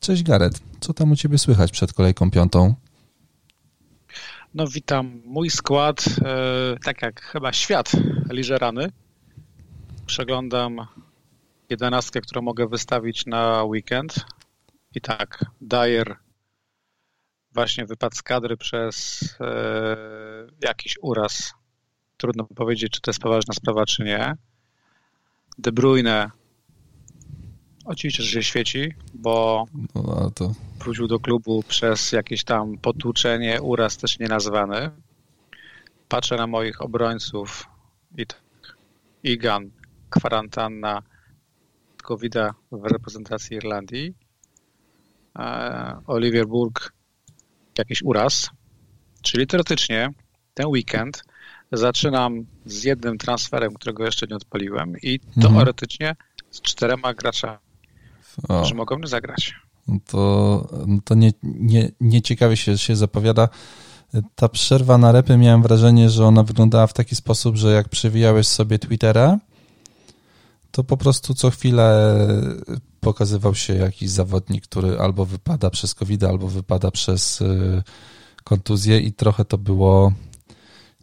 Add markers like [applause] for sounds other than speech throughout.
Cześć Gareth, co tam u Ciebie słychać przed kolejką piątą? No witam. Mój skład, e, tak jak chyba świat liżerany. Przeglądam jedenastkę, którą mogę wystawić na weekend. I tak, Dyer właśnie wypadł z kadry przez e, jakiś uraz. Trudno powiedzieć, czy to jest poważna sprawa, czy nie. De Bruyne Oczywiście, że się świeci, bo no, to... wrócił do klubu przez jakieś tam potłuczenie, uraz też nienazwany. Patrzę na moich obrońców i tak. Igan, kwarantanna covid w reprezentacji Irlandii. E, Olivier Burg, jakiś uraz. Czyli teoretycznie ten weekend zaczynam z jednym transferem, którego jeszcze nie odpaliłem i mhm. teoretycznie z czterema graczami o. że mogą zagrać. To, to nie, nie, nie ciekawie się, się zapowiada. Ta przerwa na repy miałem wrażenie, że ona wyglądała w taki sposób, że jak przewijałeś sobie Twittera, to po prostu co chwilę pokazywał się jakiś zawodnik, który albo wypada przez covid albo wypada przez y, kontuzję i trochę to było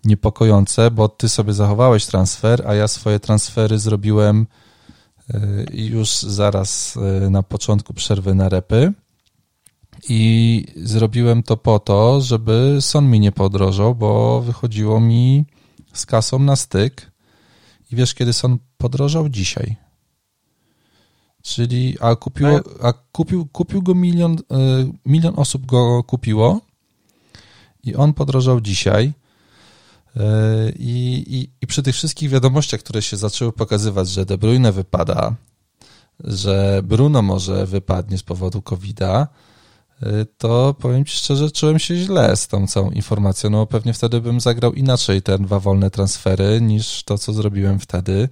niepokojące, bo ty sobie zachowałeś transfer, a ja swoje transfery zrobiłem już zaraz e, na początku przerwy na repy. I zrobiłem to po to, żeby son mi nie podrożał, bo wychodziło mi z kasą na styk. I wiesz, kiedy son podrożał? Dzisiaj. Czyli, a kupiło, a kupił, kupił go milion, e, milion osób go kupiło i on podrożał dzisiaj. I, i, I przy tych wszystkich wiadomościach, które się zaczęły pokazywać, że De Bruyne wypada, że Bruno może wypadnie z powodu COVID-a, to powiem Ci szczerze, czułem się źle z tą całą informacją. No pewnie wtedy bym zagrał inaczej te dwa wolne transfery niż to, co zrobiłem wtedy.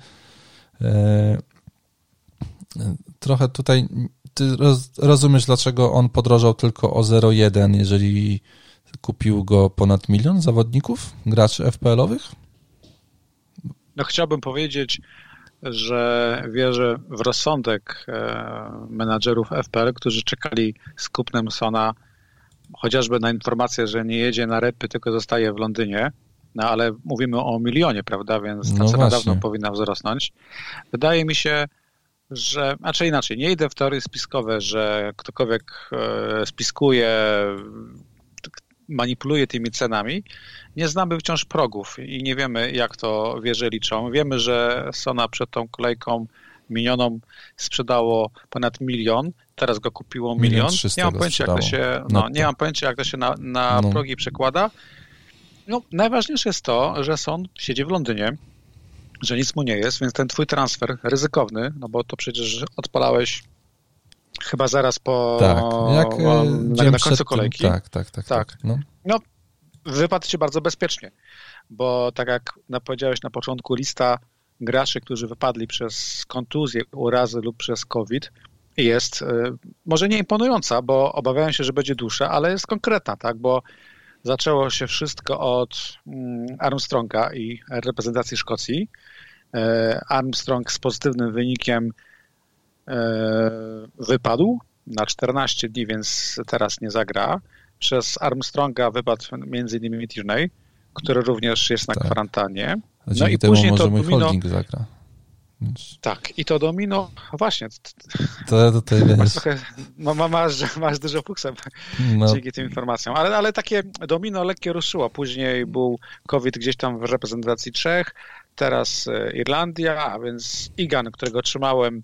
Trochę tutaj rozumiesz, dlaczego on podrożał tylko o 0,1, jeżeli Kupił go ponad milion zawodników, graczy FPL-owych? No chciałbym powiedzieć, że wierzę w rozsądek e, menadżerów FPL, którzy czekali z kupnem Sona chociażby na informację, że nie jedzie na repy, tylko zostaje w Londynie. No ale mówimy o milionie, prawda? Więc ta no cena dawno powinna wzrosnąć. Wydaje mi się, że, znaczy inaczej, nie idę w teorie spiskowe, że ktokolwiek e, spiskuje manipuluje tymi cenami, nie znamy wciąż progów i nie wiemy, jak to wieże liczą. Wiemy, że Sona przed tą kolejką minioną sprzedało ponad milion, teraz go kupiło milion. Nie mam pojęcia, jak to się, no, no nie mam pojęcia, jak to się na, na no. progi przekłada. No, najważniejsze jest to, że Son siedzi w Londynie, że nic mu nie jest, więc ten twój transfer ryzykowny, no bo to przecież odpalałeś Chyba zaraz po tak, jak, o, na, na końcu kolejki. Tak, tak, tak. tak. tak. No. no, wypadł się bardzo bezpiecznie, bo tak jak powiedziałeś na początku, lista graczy, którzy wypadli przez kontuzję, urazy lub przez COVID jest y, może nie imponująca, bo obawiałem się, że będzie dłuższa, ale jest konkretna, tak, bo zaczęło się wszystko od mm, Armstronga i reprezentacji Szkocji. Y, Armstrong z pozytywnym wynikiem E, wypadł na 14 dni, więc teraz nie zagra. Przez Armstronga wypadł między innymi Tierney, który również jest na tak. kwarantannie. No i później to mój domino... holding zagra. Tak, i to domino, właśnie. To, to ty [laughs] masz, trochę, ma, ma, masz, masz dużo fuksem [laughs] no. dzięki tym informacjom. Ale, ale takie domino lekkie ruszyło. Później był COVID gdzieś tam w reprezentacji Czech, teraz e, Irlandia, a więc Igan, którego trzymałem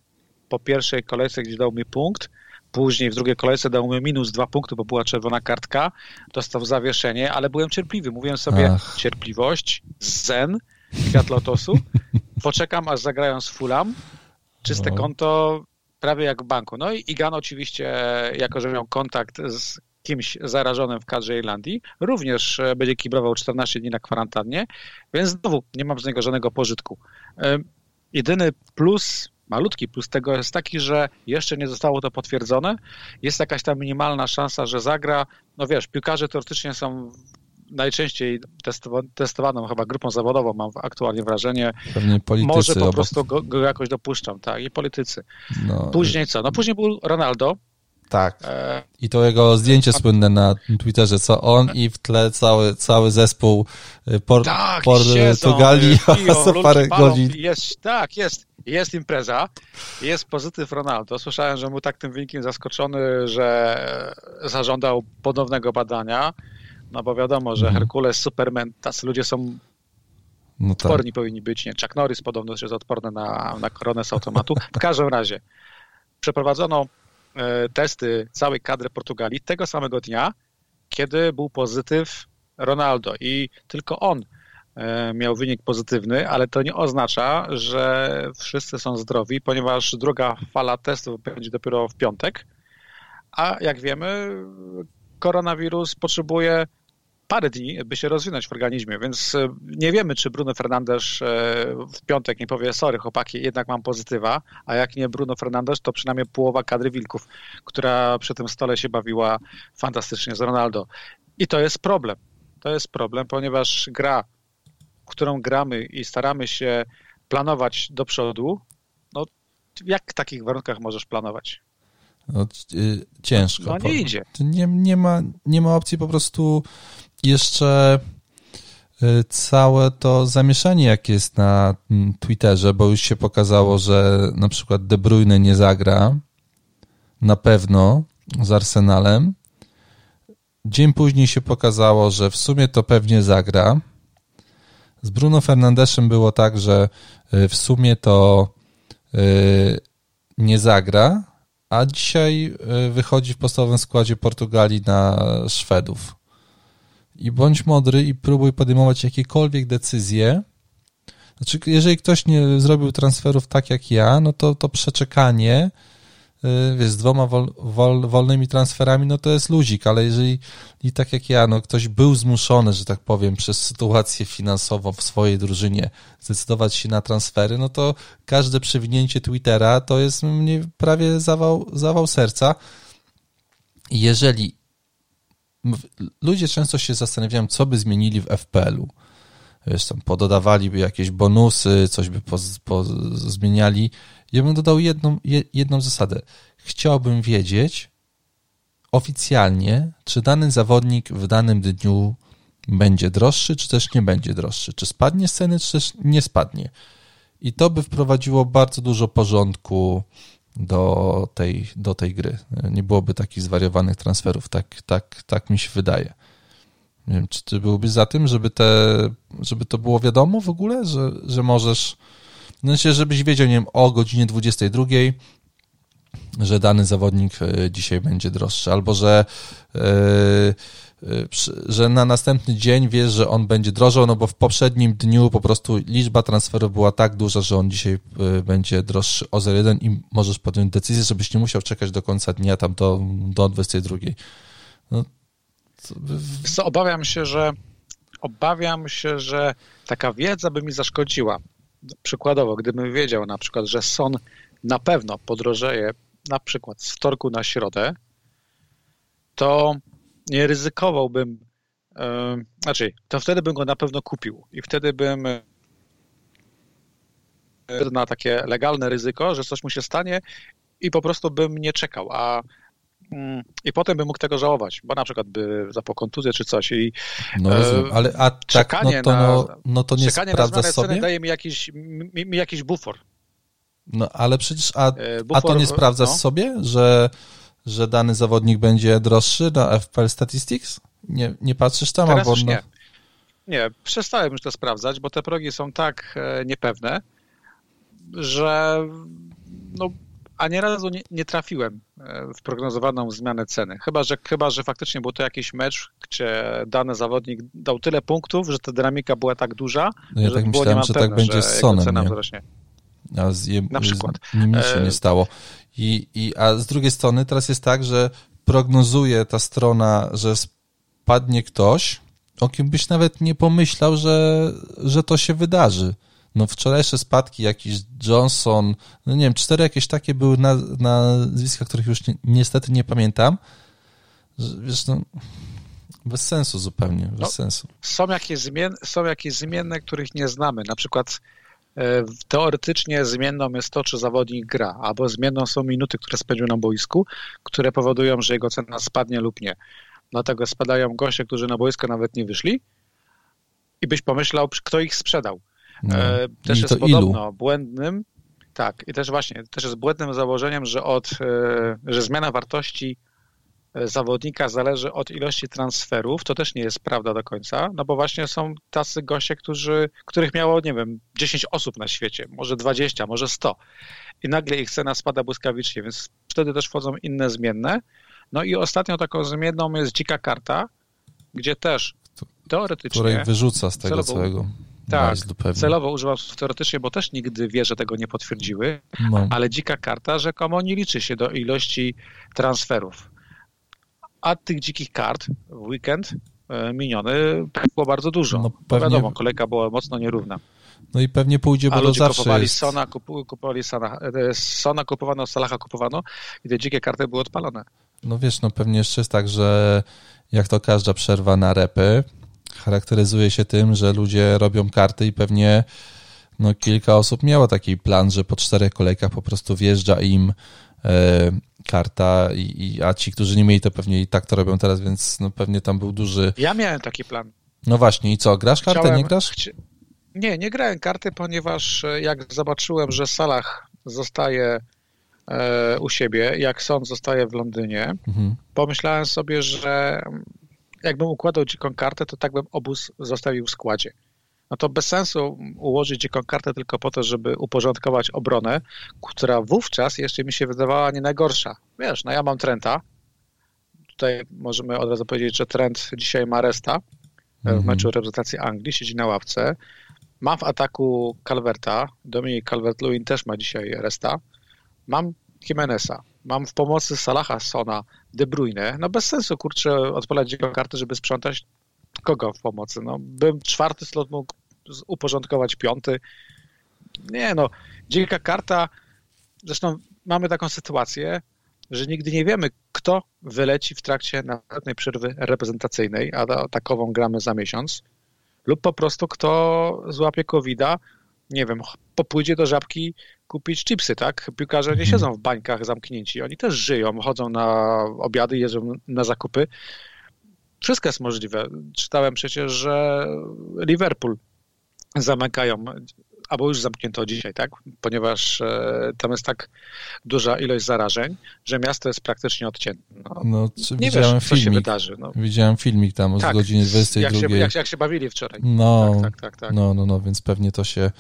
po pierwszej kolejce, gdzie dał mi punkt, później w drugiej kolejce dał mi minus dwa punkty, bo była czerwona kartka, dostał zawieszenie, ale byłem cierpliwy. Mówiłem sobie Ach. cierpliwość, zen, kwiat lotosu, poczekam aż zagrają z Fulham, czyste no. konto prawie jak w banku. No i Igan oczywiście, jako że miał kontakt z kimś zarażonym w kadrze Irlandii, również e, będzie kibrował 14 dni na kwarantannie, więc znowu nie mam z niego żadnego pożytku. Jedyny plus malutki plus tego jest taki, że jeszcze nie zostało to potwierdzone. Jest jakaś tam minimalna szansa, że zagra. No wiesz, piłkarze teoretycznie są najczęściej testowaną chyba grupą zawodową, mam aktualnie wrażenie. Pewnie politycy. Może po prostu go, go jakoś dopuszczam, tak, i politycy. No. Później co? No później był Ronaldo, tak. E, I to jego zdjęcie słynne na Twitterze, co on i w tle cały, cały zespół y, por, tak, Portugalii [laughs] za parę godzin. Jest, tak, jest. Jest impreza, jest pozytyw Ronaldo. Słyszałem, że był tak tym wynikiem zaskoczony, że zażądał ponownego badania, no bo wiadomo, że mhm. Herkules, Superman, tacy ludzie są no tak. odporni powinni być, nie? Chuck Norris podobno jest odporny na, na koronę z automatu. [laughs] W każdym razie przeprowadzono E, testy całej kadry Portugalii tego samego dnia, kiedy był pozytyw Ronaldo i tylko on e, miał wynik pozytywny, ale to nie oznacza, że wszyscy są zdrowi, ponieważ druga fala testów będzie dopiero w piątek, a jak wiemy, koronawirus potrzebuje parę dni, by się rozwinąć w organizmie, więc e, nie wiemy, czy Bruno Fernandes e, w piątek nie powie, sorry chłopaki, jednak mam pozytywa, a jak nie Bruno Fernandes, to przynajmniej połowa kadry Wilków, która przy tym stole się bawiła fantastycznie z Ronaldo. I to jest problem. To jest problem, ponieważ gra, którą gramy i staramy się planować do przodu, no jak w takich warunkach możesz planować? No, y, ciężko. No nie idzie. Nie, nie, ma, nie ma opcji po prostu jeszcze y, całe to zamieszanie, jakie jest na mm, Twitterze, bo już się pokazało, że na przykład De Bruyne nie zagra na pewno z Arsenalem. Dzień później się pokazało, że w sumie to pewnie zagra. Z Bruno Fernandeszem było tak, że y, w sumie to y, nie zagra, a dzisiaj wychodzi w podstawowym składzie Portugalii na Szwedów i bądź mądry i próbuj podejmować jakiekolwiek decyzje. Znaczy, jeżeli ktoś nie zrobił transferów tak jak ja, no to to przeczekanie y, wiesz, z dwoma wol, wol, wolnymi transferami, no to jest luzik, ale jeżeli i tak jak ja, no ktoś był zmuszony, że tak powiem, przez sytuację finansową w swojej drużynie zdecydować się na transfery, no to każde przewinięcie Twittera to jest mnie prawie zawał, zawał serca. Jeżeli ludzie często się zastanawiają, co by zmienili w FPL-u. Wiesz, tam pododawaliby jakieś bonusy, coś by poz, poz, zmieniali. Ja bym dodał jedną, jedną zasadę. Chciałbym wiedzieć oficjalnie, czy dany zawodnik w danym dniu będzie droższy, czy też nie będzie droższy. Czy spadnie z ceny, czy też nie spadnie. I to by wprowadziło bardzo dużo porządku do tej, do tej gry. Nie byłoby takich zwariowanych transferów, tak, tak, tak mi się wydaje. Nie wiem, czy ty byłbyś za tym, żeby, te, żeby to było wiadomo w ogóle, że, że możesz, no myślę, żebyś wiedział, nie wiem, o godzinie 22, że dany zawodnik e, dzisiaj będzie droższy, albo że yy, że na następny dzień wiesz, że on będzie drożał, no bo w poprzednim dniu po prostu liczba transferów była tak duża, że on dzisiaj y, będzie droższy o 0,1 i możesz podjąć decyzję, żebyś nie musiał czekać do końca dnia, tam do, do 22. No, to... Obawiam się, że obawiam się, że taka wiedza by mi zaszkodziła. Przykładowo, gdybym wiedział na przykład, że Son na pewno podrożeje na przykład z wtorku na środę, to nie ryzykowałbym, e, znaczy, to wtedy bym go na pewno kupił i wtedy bym e, na takie legalne ryzyko, że coś mu się stanie i po prostu bym nie czekał, a mm, i potem bym mógł tego żałować, bo na przykład by zapał kontuzję czy coś i no rozumiem, ale a tak, no to, no, no to nie sprawdza sobie? daje mi jakiś, mi, mi jakiś bufor. No ale przecież, a, bufor, a to nie sprawdzasz no. sobie, że że dany zawodnik będzie droższy na FPL Statistics? Nie, nie patrzysz tam? Teraz albo... nie. Nie, przestałem już to sprawdzać, bo te progi są tak e, niepewne, że no, ani razu nie, nie, trafiłem e, w prognozowaną zmianę ceny. Chyba że, chyba, że faktycznie był to jakiś mecz, gdzie dany zawodnik dał tyle punktów, że ta dynamika była tak duża, no ja że tak było myślałem, że tak będzie z Sonem, cena nie? wzrośnie. A z je, Na przykład. Z nim nic się nie stało. I, i, a z drugiej strony teraz jest tak, że prognozuje ta strona, że spadnie ktoś, o kim byś nawet nie pomyślał, że, że to się wydarzy. No wczorajsze spadki, jakiś Johnson, no nie wiem, cztery jakieś takie były na, nazwiska, których już ni niestety nie pamiętam. Wiesz, no, Bez sensu zupełnie, bez no, sensu. Są jakieś, zmien, są jakieś zmienne, których nie znamy. Na przykład teoretycznie zmienną jest to, czy zawodnik gra, albo zmienną są minuty, które spędził na boisku, które powodują, że jego cena spadnie lub nie. Dlatego spadają goście, którzy na boisko nawet nie wyszli i byś pomyślał, kto ich sprzedał. No. E, też jest podobno ilu? błędnym, tak, i też właśnie, też jest błędnym założeniem, że od, e, że zmiana wartości e, zawodnika zależy od ilości transferów, to też nie jest prawda do końca, no bo właśnie są tacy goście, którzy, których miało, nie wiem, 10 osób na świecie, może 20, może 100 i nagle ich cena spada błyskawicznie, więc wtedy też wchodzą inne zmienne. No i ostatnią taką zmienną jest dzika karta, gdzie też teoretycznie... Której wyrzuca z tego celowo, całego. Tak, celowo używam teoretycznie, bo też nigdy wie, że tego nie potwierdziły, no. ale dzika karta rzekomo nie liczy się do ilości transferów. A tych dzikich kart w weekend e, miniony było bardzo dużo. No pewnie... Wiadomo, kolejka była mocno nierówna. No i pewnie pójdzie, bo to zawsze kupowali jest... Sona, kupowali Sona, e, Sona kupowano, Salaha kupowano i te dzikie karty były odpalone. No wiesz, no pewnie jeszcze jest tak, że jak to każda przerwa na repy, charakteryzuje się tym, że ludzie robią karty i pewnie no, kilka osób miało taki plan, że po czterech kolejkach po prostu wjeżdża im e, karta, i, i, a ci, którzy nie mieli, to pewnie i tak to robią teraz, więc no, pewnie tam był duży... Ja miałem taki plan. No właśnie, i co, grasz kartę, Chciałem... nie grasz? Chci... Nie, nie grałem karty, ponieważ e, jak zobaczyłem, że Salah zostaje e, u siebie, jak sąd zostaje w Londynie, mhm. pomyślałem sobie, że jakbym układał dziką kartę, to tak bym obóz zostawił w składzie. No to bez sensu ułożyć dziką kartę tylko po to, żeby uporządkować obronę, która wówczas jeszcze mi się wydawała nie najgorsza. Wiesz, no ja mam Trenta. Tutaj możemy od razu powiedzieć, że Trent dzisiaj ma resta w mhm. meczu reprezentacji Anglii, siedzi na ławce. Mam w ataku Calverta, Dominik Calvert-Lewin też ma dzisiaj resta. Mam Jimeneza. Mam w pomocy Salaha, Sona, De Bruyne. No bez sensu, kurczę, odpalać jego kartę, żeby sprzątać kogo w pomocy. No, bym czwarty slot mógł uporządkować piąty. Nie no, dzika karta, zresztą mamy taką sytuację, że nigdy nie wiemy, kto wyleci w trakcie następnej przerwy reprezentacyjnej, a takową gramy za miesiąc, lub po prostu kto złapie covid nie wiem, popójdzie do żabki kupić chipsy, tak? Piłkarze nie mhm. siedzą w bańkach zamknięci, oni też żyją, chodzą na obiady, jeżdżą na zakupy. Wszystko jest możliwe. Czytałem przecież, że Liverpool zamykają, albo już zamknięto dzisiaj, tak? Ponieważ e, tam jest tak duża ilość zarażeń, że miasto jest praktycznie odcięte. No, no nie widziałem wiesz, filmik, co się wydarzy. No. Widziałem filmik tam tak, z godziny 22. Jak się, jak, jak się bawili wczoraj. No, tak, tak, tak, tak. No, no, no, więc pewnie to się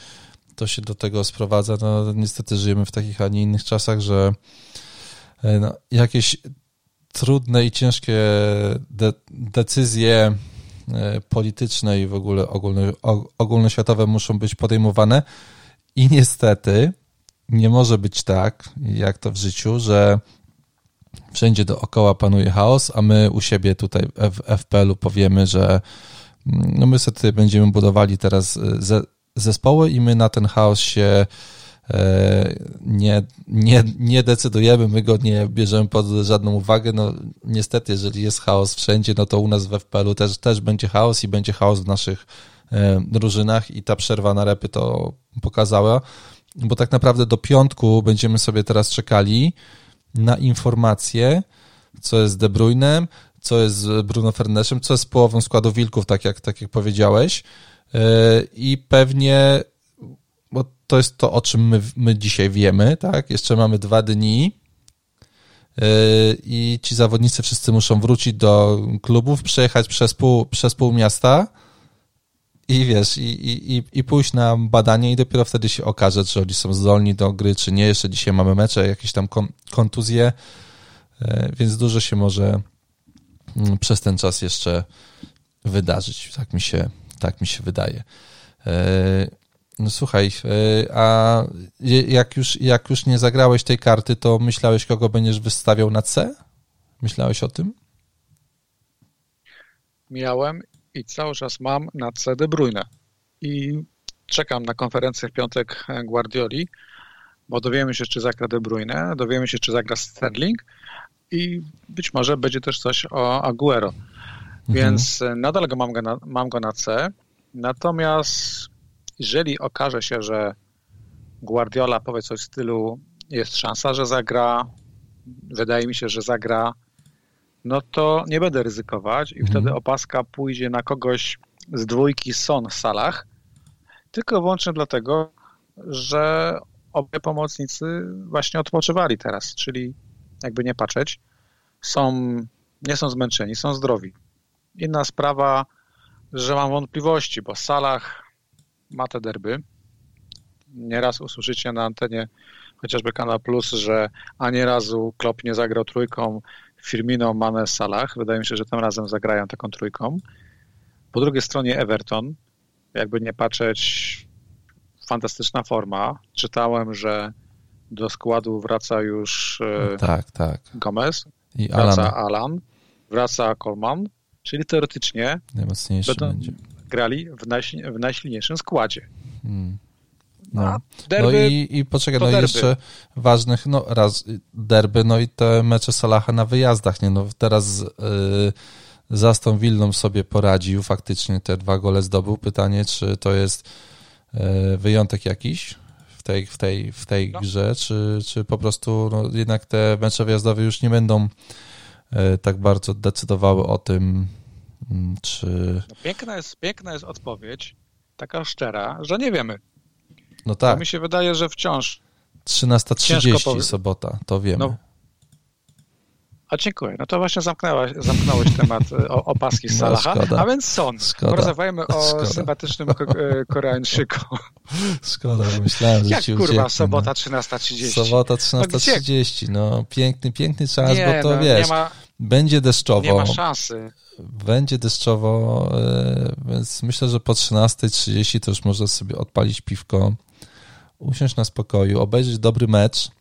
to się do tego sprowadza. No, niestety żyjemy w takich, a nie innych czasach, że e, no, jakieś trudne i ciężkie de decyzje e, polityczne i w ogóle ogólnoświatowe muszą być podejmowane. I niestety nie może być tak, jak to w życiu, że wszędzie dookoła panuje chaos, a my u siebie tutaj w FPL-u powiemy, że mm, no my sobie będziemy budowali teraz e, ze, zespoły i my na ten chaos się e, nie, nie, nie decydujemy, my go nie bierzemy pod żadną uwagę. No, niestety, jeżeli jest chaos wszędzie, no to u nas w FPL-u też, też będzie chaos i będzie chaos w naszych e, drużynach i ta przerwa na repy to pokazała, bo tak naprawdę do piątku będziemy sobie teraz czekali na informacje, co jest z De Bruynem, co jest z Bruno Fernandeszem, co jest z połową składu Wilków, tak jak, tak jak powiedziałeś. E, i pewnie, to jest to, o czym my, my dzisiaj wiemy, tak? Jeszcze mamy dwa dni e, i ci zawodnicy wszyscy muszą wrócić do klubów, przejechać przez pół, przez pół miasta i wiesz, i, i, i pójść na badanie i dopiero wtedy się okaże, czy oni są zdolni do gry, czy nie. Jeszcze dzisiaj mamy mecze, jakieś tam kontuzje, e, więc dużo się może mm, przez ten czas jeszcze wydarzyć. Tak mi się tak mi się wydaje. E, no słuchaj, e, a jak już, jak już nie zagrałeś tej karty, to myślałeś, kogo będziesz wystawiał na C? Myślałeś o tym? Miałem i cały czas mam na C De Bruyne. I czekam na konferencję w piątek Guardioli, bo dowiemy się, czy zagra De Bruyne, dowiemy się, czy zagra Sterling i być może będzie też coś o Aguero. Więc nadal go mam, go na, mam go na C. Natomiast jeżeli okaże się, że Guardiola powie coś w stylu jest szansa, że zagra, wydaje mi się, że zagra, no to nie będę ryzykować i wtedy opaska pójdzie na kogoś z dwójki Son w salach, tylko wyłącznie dlatego, że obie pomocnicy właśnie odpoczywali teraz, czyli jakby nie patrzeć, są, nie są zmęczeni, są zdrowi. Inna sprawa, że mam wątpliwości, bo w salach ma te derby. Nieraz usłyszycie na antenie chociażby Kanal Plus, że ani razu Klopp nie zagrał trójką Firmino, Mane, Salah. Wydaje mi się, że tym razem zagrają taką trójką. Po drugiej stronie Everton, jakby nie patrzeć, fantastyczna forma. Czytałem, że do składu wraca już e, tak, tak. Gomez, I wraca Alan. Alan, wraca Coleman, czyli teoretycznie Najmocniejszy będą będzie. Grali w, najsilniejszym, w najsilniejszym składzie. Hmm. No, derby, no i, i poczekaj, no derby. jeszcze ważnych, no raz derby, no i te mecze Salaha na wyjazdach, nie, no teraz yy, z Aston Villą sobie poradził, faktycznie te dwa gole zdobył. Pytanie, czy to jest yy, wyjątek jakiś w tej, w tej, w tej no. grze, czy, czy po prostu no, jednak te mecze wyjazdowe już nie będą yy, tak bardzo decydowały o tym, czy... No, piękna, jest, piękna jest odpowiedź, taka szczera, że nie wiemy. No tak. Bo mi się wydaje, że wciąż. 13.30 sobota, to wiemy. No. A dziękuję. No to właśnie zamknąłeś, zamknąłeś temat e, o, opaski z Salaha. No, a więc Son. Szkoda. Porozmawiajmy o szkoda. sympatycznym e, Koreańczyku. Szkoda, myślałem, że Jak ci kurwa, ucieknie, sobota 13.30. Sobota 13.30, no, no piękny, piękny czas, nie, bo to no, wiesz, ma, będzie deszczowo. Nie ma szansy. Będzie deszczowo, e, więc myślę, że po 13.30 to już można sobie odpalić piwko usiąść na spokoju, obejrzeć dobry mecz,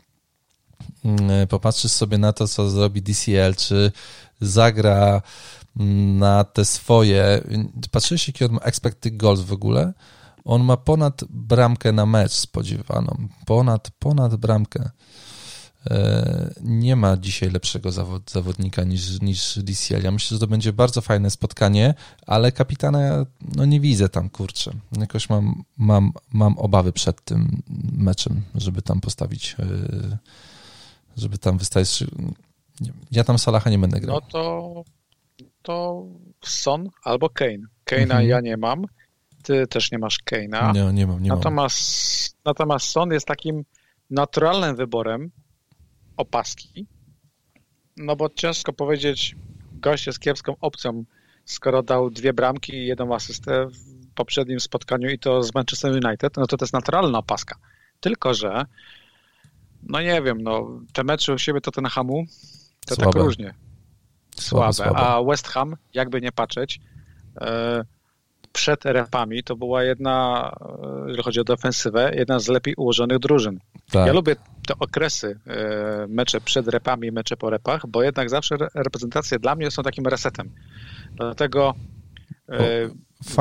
mm, popatrzysz sobie na to, co zrobi DCL, czy zagra mm, na te swoje. Patrzyłeś, jaki on ma expected goals w ogóle? On ma ponad bramkę na mecz spodziewaną. Ponad, ponad bramkę. Nie ma dzisiaj lepszego zawod, zawodnika niż, niż DCL. Ja myślę, że to będzie bardzo fajne spotkanie, ale kapitana no nie widzę tam, kurczę. Jakoś mam, mam, mam obawy przed tym meczem, żeby tam postawić, e, żeby tam wystawić. Ja tam Salaha nie będę grał. No to, to Son albo Kane. Kane'a mhm. ja nie mam. Ty też nie masz Kane'a. Nie, nie mam, nie natomiast, mam. Natomiast Son jest takim naturalnym wyborem, opaski. No bo ciężko powiedzieć, gość jest kiepską opcją, skoro dał dwie bramki i jedną asystę w poprzednim spotkaniu i to z Manchester United, no to to jest naturalna opaska. Tylko, że no nie wiem, no te mecze u siebie to ten Hamu to tak słabe. tak różnie. Słabe. słabe. A West Ham, jakby nie patrzeć, e, przed repami to była jedna, e, jeżeli chodzi o defensywę, jedna z lepiej ułożonych drużyn. Tak. Ja lubię te okresy, e, mecze przed repami, mecze po repach, bo jednak zawsze reprezentacje dla mnie są takim resetem. Dlatego e,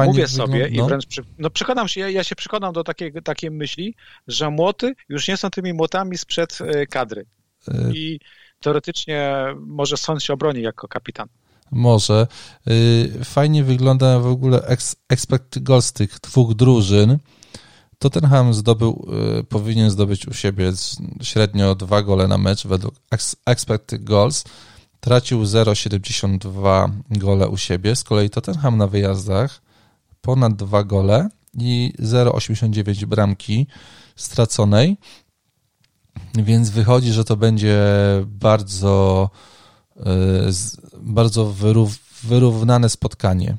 mówię sobie wygląda, no. i wręcz przy, no przekonam się, ja, ja się przekonam do takiej, takiej myśli, że młoty już nie są tymi młotami sprzed kadry. I teoretycznie może sąd się obroni jako kapitan. Może. Y, fajnie wygląda w ogóle expect goals tych dwóch drużyn. Tottenham zdobył, y, powinien zdobyć u siebie średnio dwa gole na mecz według expect goals. Tracił 0,72 gole u siebie. Z kolei Tottenham na wyjazdach ponad dwa gole i 0,89 bramki straconej. Więc wychodzi, że to będzie bardzo E, bardzo wyrównane spotkanie.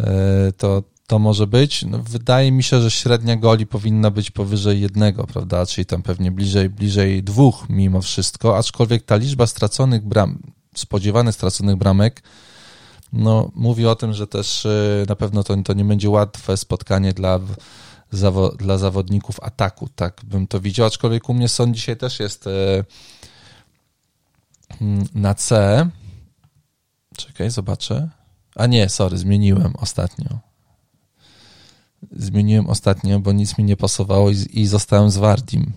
E, to, to może być. No, wydaje mi się, że średnia goli powinna być powyżej jednego, prawda? Czyli tam pewnie bliżej, bliżej dwóch mimo wszystko, aczkolwiek ta liczba straconych bram, spodziewanych straconych bramek, no, mówi o tym, że też e, na pewno to, to nie będzie łatwe spotkanie dla, dla zawodników ataku, tak bym to widział, aczkolwiek u mnie sąd dzisiaj też jest na C. Czekaj, zobaczę. A nie, sorry, zmieniłem ostatnio. Zmieniłem ostatnio, bo nic mi nie pasowało i, i zostałem z Wardim.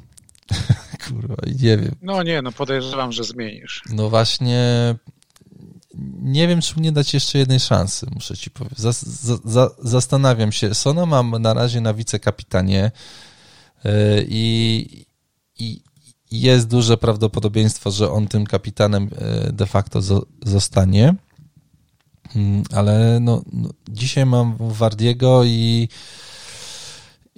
[laughs] Kurwa, nie wiem. No nie, no podejrzewam, że zmienisz. No właśnie, nie wiem, czy nie dać jeszcze jednej szansy, muszę ci powiedzieć. Zas, za, zastanawiam się. Sona mam na razie na wicekapitanie yy, i, i jest duże prawdopodobieństwo, że on tym kapitanem yy, de facto zostanie. Mm, ale no, no, dzisiaj mam Wardiego i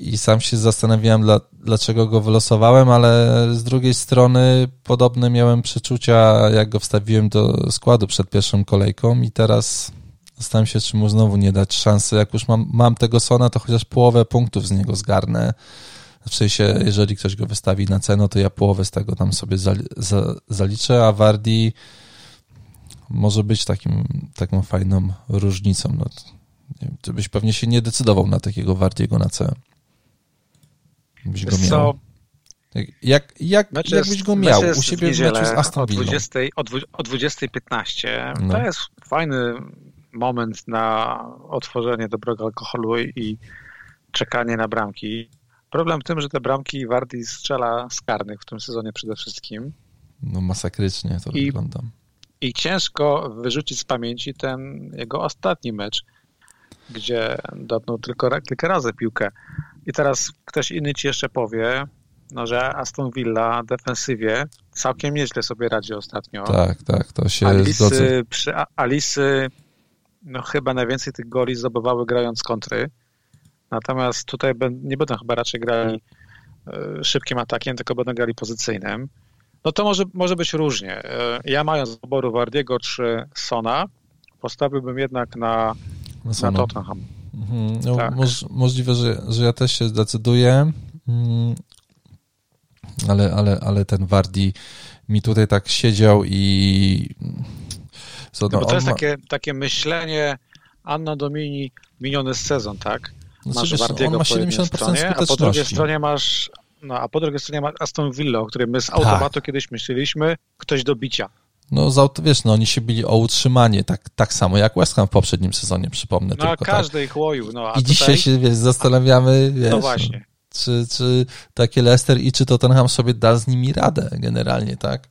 i sam się zastanawiałem, dla, dlaczego go wylosowałem, ale z drugiej strony podobne miałem przeczucia, jak go wstawiłem do składu przed pierwszą kolejką i teraz zastanawiam się, czy mu znowu nie dać szansy. Jak już mam, mam tego Sona, to chociaż połowę punktów z niego zgarnę. W sensie, jeżeli ktoś go wystawi na cenę, to ja połowę z tego tam sobie zaliczę, a Wardi może być takim, taką fajną różnicą. No, ty byś pewnie się nie decydował na takiego Wardiego na cenę. Byś go miał. Jak, jak, znaczy jakbyś go miał u siebie w, meczu z Aston Villą? O 20.15. No. To jest fajny moment na otworzenie dobrego alkoholu i czekanie na bramki. Problem w tym, że te bramki Wardy strzela z karnych w tym sezonie przede wszystkim. No masakrycznie to I, wygląda. I ciężko wyrzucić z pamięci ten jego ostatni mecz, gdzie dotknął tylko kilka razy piłkę. I teraz ktoś inny ci jeszcze powie, no, że Aston Villa defensywie całkiem nieźle sobie radzi ostatnio. Tak, tak, to się Alisy. Przy Alisy no, chyba najwięcej tych goli zdobywały grając kontry. Natomiast tutaj nie będą chyba raczej grali e, szybkim atakiem, tylko będą grali pozycyjnym. No to może, może być różnie. E, ja mając wyboru Wardiego czy Sona, postawiłbym jednak na, na Tottenham. Mhm. No, tak. moż, możliwe, że, że ja też się zdecyduję, mm, ale, ale, ale ten Wardi mi tutaj tak siedział i... Co, no, no, bo to jest ma... takie, takie myślenie Anna Domini miniony sezon, tak? No, masz Wardiego on ma 70% stronie, a po drugiej stronie masz no, a po drugiej stronie masz Aston Villa, o którym my z automatu tak. kiedyś myśleliśmy, ktoś do bicia. No, wiesz, no oni się bili o utrzymanie, tak, tak samo jak West Ham w poprzednim sezonie, przypomnę. No, tylko, każdy tak. ich łoił. No, I tutaj... dzisiaj się, wiesz, zastanawiamy, wiesz, no właśnie. Czy, czy takie Leicester i czy Tottenham sobie da z nimi radę generalnie, tak?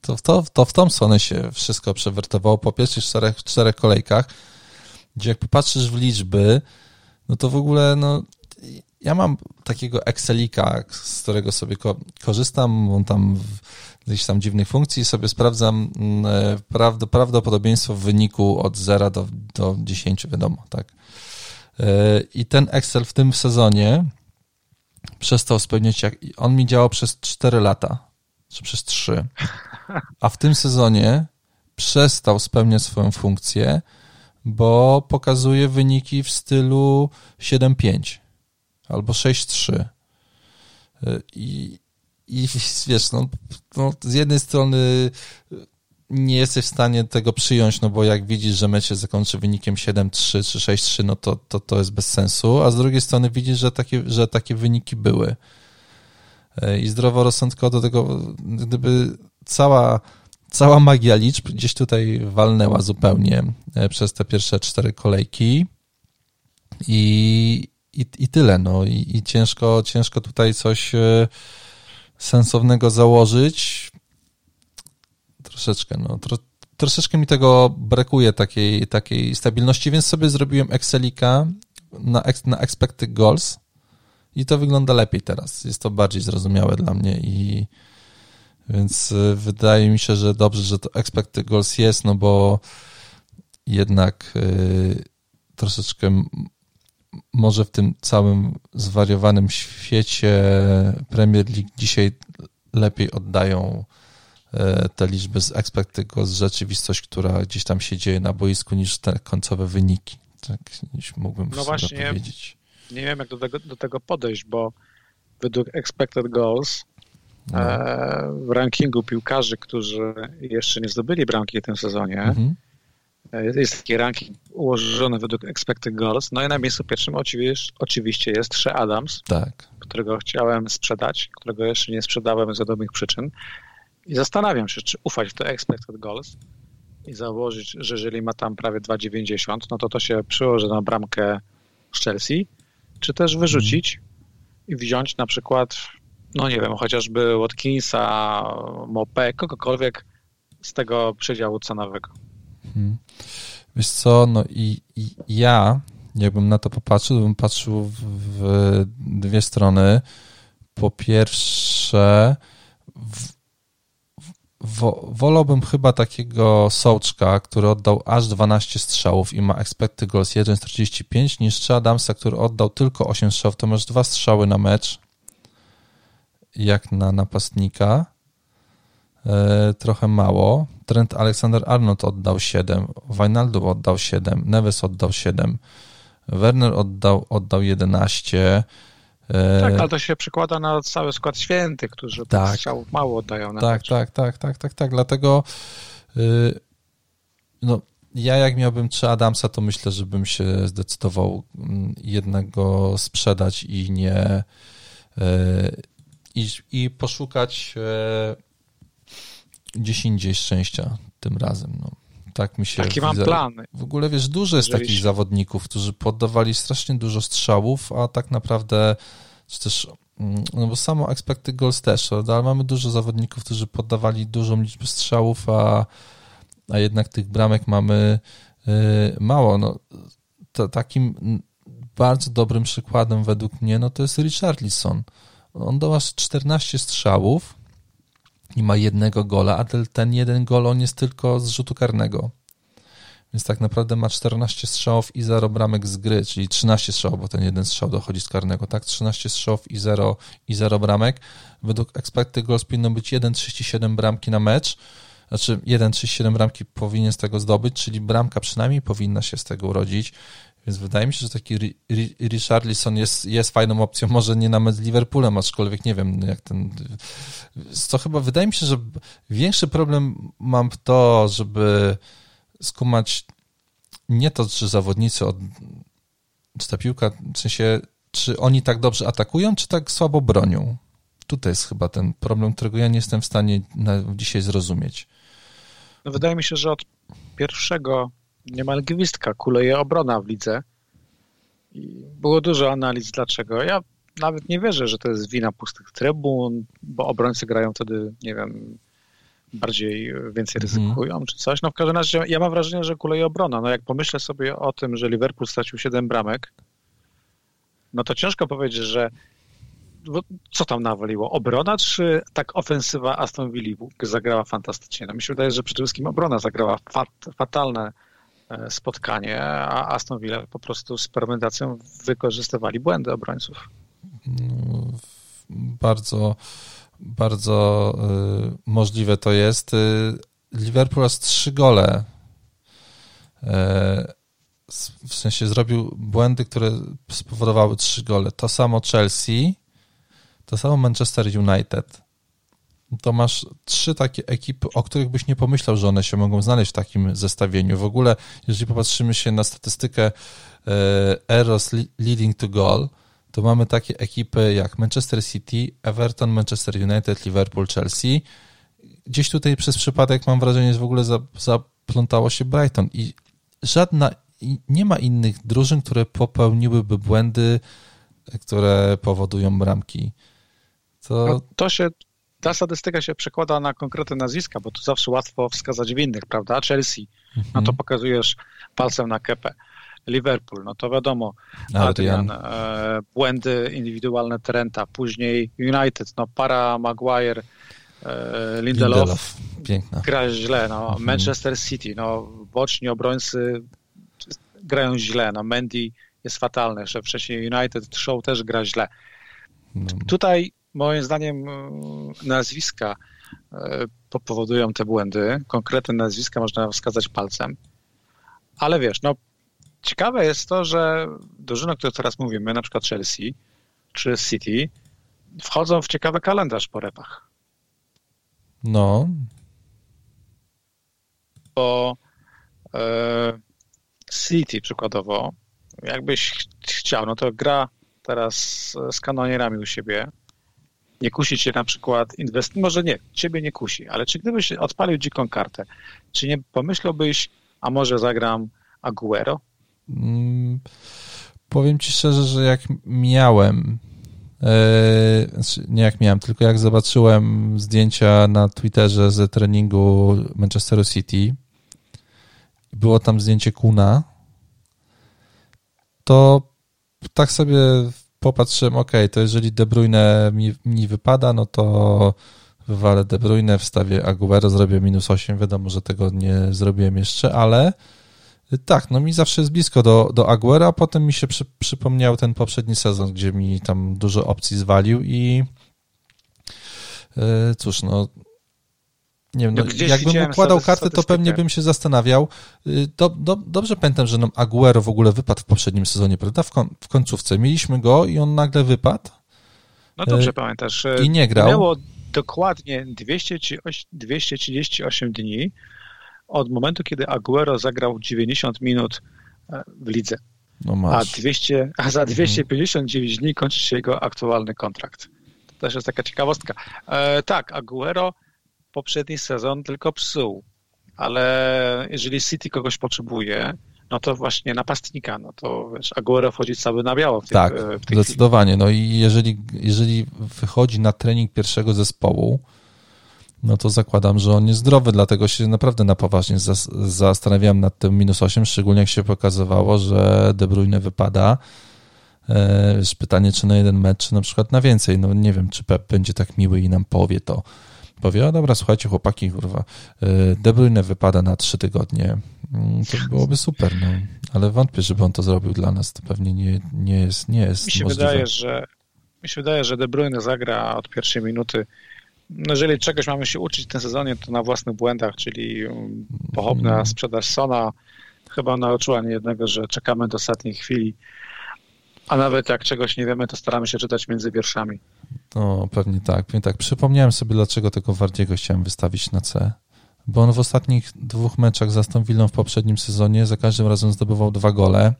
To, to, to w tą stronę się wszystko przewertowało po pierwszych czterech, czterech kolejkach, gdzie jak popatrzysz w liczby, no to w ogóle, no, ja mam takiego Excelika, z którego sobie ko korzystam, on tam jakichś tam dziwnych funkcji sobie sprawdzam mm, e, prawdopodobieństwo w wyniku od 0 do, do 10, wiadomo, tak. E, I ten Excel w tym sezonie przestał spełniać, jak, on mi działał przez 4 lata, czy przez 3, a w tym sezonie przestał spełniać swoją funkcję, bo pokazuje wyniki w stylu 7-5 albo 6-3. E, I, i wiesz, no, no, z jednej strony nie jesteś w stanie tego przyjąć, no bo jak widzisz, że mecz się zakończy wynikiem 7-3 czy 6-3, no to, to to jest bez sensu, a z drugiej strony widzisz, że takie, że takie wyniki były. E, I zdroworozsądkowo do tego, gdyby cała, cała magia liczb gdzieś tutaj walnęła zupełnie e, przez te pierwsze cztery kolejki i, i, i tyle, no i, i ciężko, ciężko tutaj coś e, sensownego założyć. Troszeczkę, no, tro, troszeczkę mi tego brakuje, takiej, takiej stabilności, więc sobie zrobiłem Excelika na, na expected goals i to wygląda lepiej teraz. Jest to bardziej zrozumiałe dla mnie i więc y, wydaje mi się, że dobrze, że to expected goals jest, no bo jednak y, troszeczkę może w tym całym zwariowanym świecie Premier League dzisiaj lepiej oddają e, te liczby z expected z rzeczywistość, która gdzieś tam się dzieje na boisku, niż te końcowe wyniki. Tak niż mógłbym no właśnie, powiedzieć. Nie wiem, jak do tego, do tego podejść, bo według expected goals w rankingu piłkarzy, którzy jeszcze nie zdobyli bramki w tym sezonie, mhm. E, jest taki ranking ułożony według expected goals. No i na miejscu pierwszym oczywiście, jest Shea Adams, tak. którego chciałem sprzedać, którego jeszcze nie sprzedałem z wiadomych przyczyn. I zastanawiam się, czy ufać w te expected goals i założyć, że jeżeli ma tam prawie 2,90, no to to się przyłoży na bramkę z Chelsea, czy też wyrzucić i wziąć na przykład, no nie wiem, chociażby Watkinsa, Mopé, kogokolwiek z tego przedziału cenowego. Hmm. Wiesz co, no i, i, ja, jakbym na to popatrzył, bym patrzył w, dwie strony. Po pierwsze, w, wolałbym chyba takiego Sołczka, który oddał aż 12 strzałów i ma expected goals 1,45 niż Adamsa, który oddał tylko 8 strzałów. To masz dwa strzały na mecz, jak na napastnika. E, trochę mało. Trent Alexander-Arnold oddał 7, Wijnaldum oddał 7, Neves oddał 7, Werner oddał, oddał 11. E, tak, ale to się przekłada na cały skład świętych, którzy tak, mało oddają na tak, tak, tak, tak, tak, tak, dlatego yy, no, ja jak miałbym trzy Adamsa, to myślę, że bym się zdecydował mm, jednego sprzedać i nie yy, i, i poszukać yy, gdzieś indziej szczęścia tym razem. No. Tak mi się Taki mam plany. W ogóle wiesz, dużo jest takich zawodników, którzy poddawali strasznie dużo strzałów, a tak naprawdę czy też mm, no bo samo expected goals też, ale mamy dużo zawodników, którzy poddawali dużą liczbę strzałów, a, a jednak tych bramek mamy yy, mało. No, to, takim bardzo dobrym przykładem według mnie no to jest Richarlison. On dał aż 14 strzałów, i ma jednego gola, a ten jeden gol on jest tylko z rzutu karnego. Więc tak naprawdę ma 14 strzałów i 0 bramek z gry, czyli 13 strzałów, bo ten jeden strzał dochodzi z karnego, tak? 13 strzałów i 0, i 0 bramek. Według expected goals powinno być 1,37 bramki na mecz, znaczy 1,37 bramki powinien z tego zdobyć, czyli bramka przynajmniej powinna się z tego urodzić. Więc wydaje mi się, że taki Richarlison jest, jest fajną opcją, może nie na mecz z Liverpoolem, aczkolwiek nie wiem, jak ten... Co chyba wydaje mi się, że większy problem mam w to, żeby skumać nie to, czy zawodnicy od... czy ta piłka, w sensie, czy oni tak dobrze atakują, czy tak słabo bronią. Tutaj jest chyba ten problem, którego ja nie jestem w stanie dzisiaj zrozumieć. No wydaje mi się, że od pierwszego niemal gwizdka kuleje obrona w lidze. I było dużo analiz dlaczego. Ja nawet nie wierzę, że to jest wina pustych trybun, bo obrońcy grają wtedy, nie wiem, bardziej, więcej mhm. ryzykują czy coś. No w każdym razie ja mam wrażenie, że kuleje obrona. No jak pomyślę sobie o tym, że Liverpool stracił 7 bramek, no to ciężko powiedzieć, że co tam nawaliło? Obrona czy tak ofensywa Aston Villa zagrała fantastycznie? No mi się wydaje, że przede wszystkim obrona zagrała fat, fatalne E, spotkanie, a Aston Villa po prostu z fermentacją wykorzystywali błędy obrońców. No, bardzo, bardzo y, możliwe to jest. Y, Liverpool aż trzy gole. Y, w sensie zrobił błędy, które spowodowały trzy gole. To samo Chelsea, to samo Manchester United to masz trzy takie ekipy, o których byś nie pomyślał, że one się mogą znaleźć w takim zestawieniu. W ogóle, jeżeli popatrzymy się na statystykę e, Eros leading to goal, to mamy takie ekipy jak Manchester City, Everton, Manchester United, Liverpool, Chelsea. Gdzieś tutaj przez przypadek mam wrażenie, że w ogóle zaplątało się Brighton i żadna, nie ma innych drużyn, które popełniłyby błędy, które powodują bramki. To, no, to się ta statystyka się przekłada na konkretne nazwiska, bo tu zawsze łatwo wskazać winnych, prawda? Chelsea, no to mhm. pokazujesz palcem na kepę. Liverpool, no to wiadomo, Adrian, e, błędy indywidualne Trenta, później United, no para Maguire, e, Lindelof, Lindelof. Piękna. gra źle, no, mhm. Manchester City, no boczni obrońcy grają źle, no Mendy jest fatalny, jeszcze wcześniej United, Show też gra źle. No. Tutaj moim zdaniem e, nazwiska e, powodują te błędy. Konkretne nazwiska można wskazać palcem. Ale wiesz, no ciekawe jest to, że drużyny, o których teraz mówimy, na przykład Chelsea czy City, wchodzą w ciekawy kalendarz po repach. No. Bo e, City przykładowo, jakbyś chciał, no to gra teraz z kanonierami u siebie, nie kusi cię na przykład inwest... Może nie, ciebie nie kusi, ale czy gdybyś odpalił dziką kartę, czy nie pomyślałbyś, a może zagram Aguero? Mm, powiem ci szczerze, że jak miałem yy, nie jak miałem, tylko jak zobaczyłem zdjęcia na Twitterze ze treningu Manchesteru City było tam zdjęcie Kuna, to tak sobie popatrzyłem, ok, to jeżeli De Bruyne mi, mi wypada, no to wywalę De Bruyne, wstawię Aguero, zrobię minus 8, wiadomo, że tego nie zrobiłem jeszcze, ale tak, no mi zawsze jest blisko do, do Aguera, a potem mi się przy, przypomniał ten poprzedni sezon, gdzie mi tam dużo opcji zwalił i yy, cóż, no nie wiem, no, no jakbym układał karty, to pewnie bym się zastanawiał. Y, do, do, dobrze pamiętam, że nam Aguero w ogóle wypadł w poprzednim sezonie, prawda? W, kon, w końcówce. Mieliśmy go i on nagle wypadł. No dobrze y, pamiętasz. Y, I nie grał. Minęło dokładnie 238 dni od momentu, kiedy Aguero zagrał 90 minut e, w lidze. No a, 200, a za 259 mhm. dni kończy się jego aktualny kontrakt. To też jest taka ciekawostka. E, tak, Aguero poprzedni sezon tylko psuł, ale jeżeli City kogoś potrzebuje, no to właśnie napastnika, no to wiesz, Aguero wchodzi cały na biało w tych, Tak, w zdecydowanie. Chwili. No i jeżeli, jeżeli wychodzi na trening pierwszego zespołu, no to zakładam, że on jest zdrowy, dlatego się naprawdę na poważnie zastanawiałem nad tym minus 8, szczególnie jak się pokazywało, że De Bruyne wypada. E, wiesz, pytanie, czy na jeden mecz, czy na przykład na więcej. No nie wiem, czy Pep będzie tak miły i nam powie to. Powie, o dobra, słuchajcie, chłopaki, kurwa, e, De Bruyne wypada na trzy tygodnie. Mm, to byłoby super, no. Ale wątpię, żeby on to zrobił dla nas. To pewnie nie, nie jest, nie jest mi się możliwe. Wydaje, że, mi się wydaje, że De Bruyne zagra od pierwszej minuty no, jeżeli czegoś mamy się uczyć w tym sezonie, to na własnych błędach, czyli um, pochopna mm. sprzedaż Sona chyba nauczyła niejednego, że czekamy do ostatniej chwili, a nawet jak czegoś nie wiemy, to staramy się czytać między wierszami. No, pewnie tak, pewnie tak. Przypomniałem sobie, dlaczego tego Wardiego chciałem wystawić na C. Bo on w ostatnich dwóch meczach za Aston Villą w poprzednim sezonie za każdym razem zdobywał dwa gole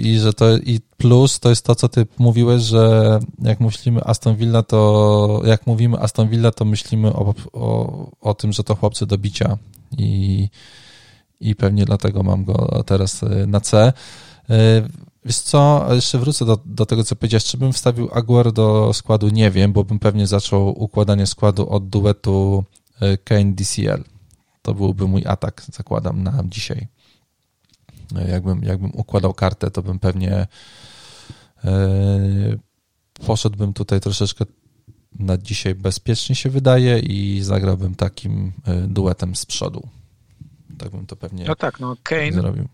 i że to i plus to jest to, co ty mówiłeś, że jak myślimy Aston Villa, to jak mówimy Aston Villa, to myślimy o, o, o tym, że to chłopcy do bicia i, i pewnie dlatego mam go teraz e, na C. Wiesz co, jeszcze wrócę do, do tego, co powiedziałeś. Czy bym wstawił Aguero do składu? Nie wiem, bo bym pewnie zaczął układanie składu od duetu e, Kane-DCL. To byłby mój atak, zakładam, na dzisiaj. Jakbym, jakbym układał kartę, to bym pewnie e, poszedłbym tutaj troszeczkę na dzisiaj bezpiecznie się wydaje i zagrałbym takim e, duetem z przodu. Tak bym to pewnie No tak, no Kane, zrobił.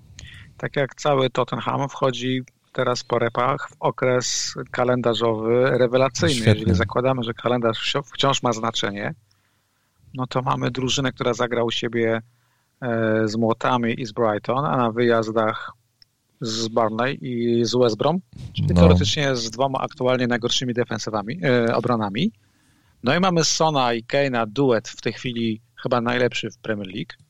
Tak jak cały Tottenham, wchodzi teraz po repach w okres kalendarzowy rewelacyjny. Świetnie. Jeżeli zakładamy, że kalendarz wciąż ma znaczenie, no to mamy drużynę, która zagra u siebie E, z Młotami i z Brighton, a na wyjazdach z Barney i z West Brom, czyli no. teoretycznie z dwoma aktualnie najgorszymi defensywami, e, obronami. No i mamy Sona i Kane'a duet w tej chwili chyba najlepszy w Premier League.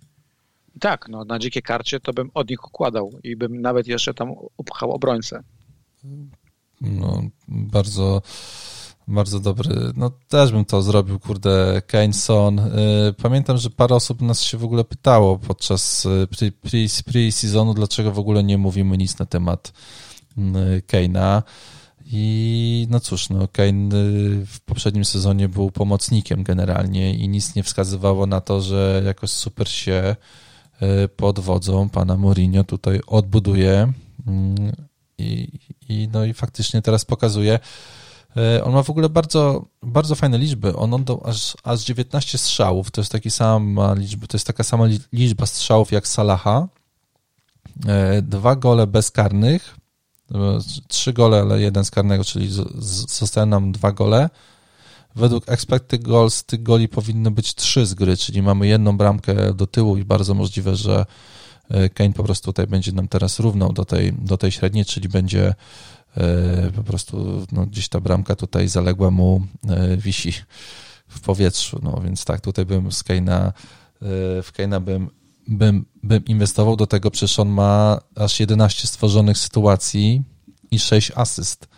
Tak, no, na dzikie karcie to bym od nich układał i bym nawet jeszcze tam upchał obrońcę. No, bardzo bardzo dobry. No też bym to zrobił, kurde, Keyneson. Y, pamiętam, że parę osób nas się w ogóle pytało podczas y, pre-sezonu, dlaczego w ogóle nie mówimy nic na temat y, Kane'a. I no cóż, no Kane w poprzednim sezonie był pomocnikiem generalnie i nic nie wskazywało na to, że jakoś super się pod wodzą pana Mourinho tutaj odbuduje mm, i, i no i faktycznie teraz pokazuje, E, on ma w ogóle bardzo, bardzo fajne liczby. On oddał aż, aż 19 strzałów. To jest, taki sama liczba, to jest taka sama liczba strzałów jak Salaha. E, dwa gole bezkarnych. Trzy gole, ale jeden z karnego, czyli zostają nam dwa gole. Według expected goals tych goli powinno być trzy z gry, czyli mamy jedną bramkę do tyłu i bardzo możliwe, że Kane po prostu tutaj będzie nam teraz równał do tej, do tej średniej, czyli będzie E, po prostu no, gdzieś ta bramka tutaj zaległa mu e, wisi w powietrzu, no więc tak, tutaj bym z Kane'a, e, w Kane'a bym, bym, bym inwestował, do tego przecież on ma aż 11 stworzonych sytuacji i 6 asyst,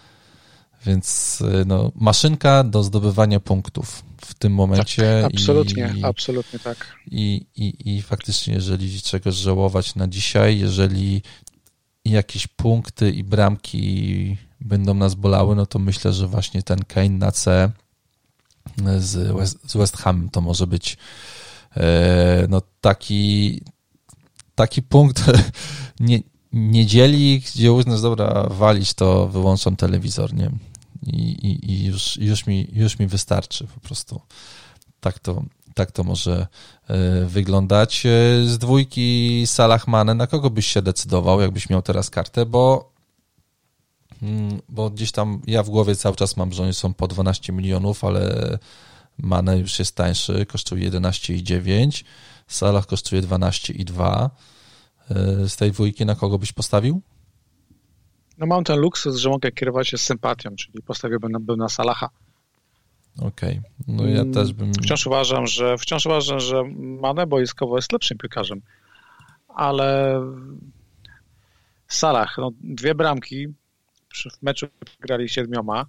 więc no, maszynka do zdobywania punktów w tym momencie. Tak, absolutnie, i, absolutnie tak. I, i, I faktycznie, jeżeli czegoś żałować na dzisiaj, jeżeli jakieś punkty i bramki będą nas bolały, no to myślę, że właśnie ten Kane na C z West, z West Ham to może być e, no taki, taki punkt [laughs] nie, niedzieli, gdzie uznasz, dobra, walić to, wyłączam telewizor, nie? I, i, i już, już, mi, już mi wystarczy po prostu. Tak to, tak to może e, wyglądać. E, z dwójki Salah Mane, na kogo byś się decydował, jakbyś miał teraz kartę, bo mm, bo gdzieś tam ja w głowie cały czas mam, że oni są po 12 milionów, ale Mane już jest tańszy, kosztuje 11,9, Salah kosztuje 12,2. E, z tej dwójki na kogo byś postawił? No mam ten luksus, że mogę kierować się z sympatią, czyli postawiłbym na, na Salaha. Okej, okay. no ja mm, też bym... Wciąż uważam, że wciąż uważam, że Mane boiskowo jest lepszym piłkarzem, ale Salah, no dwie bramki w meczu grali siedmioma,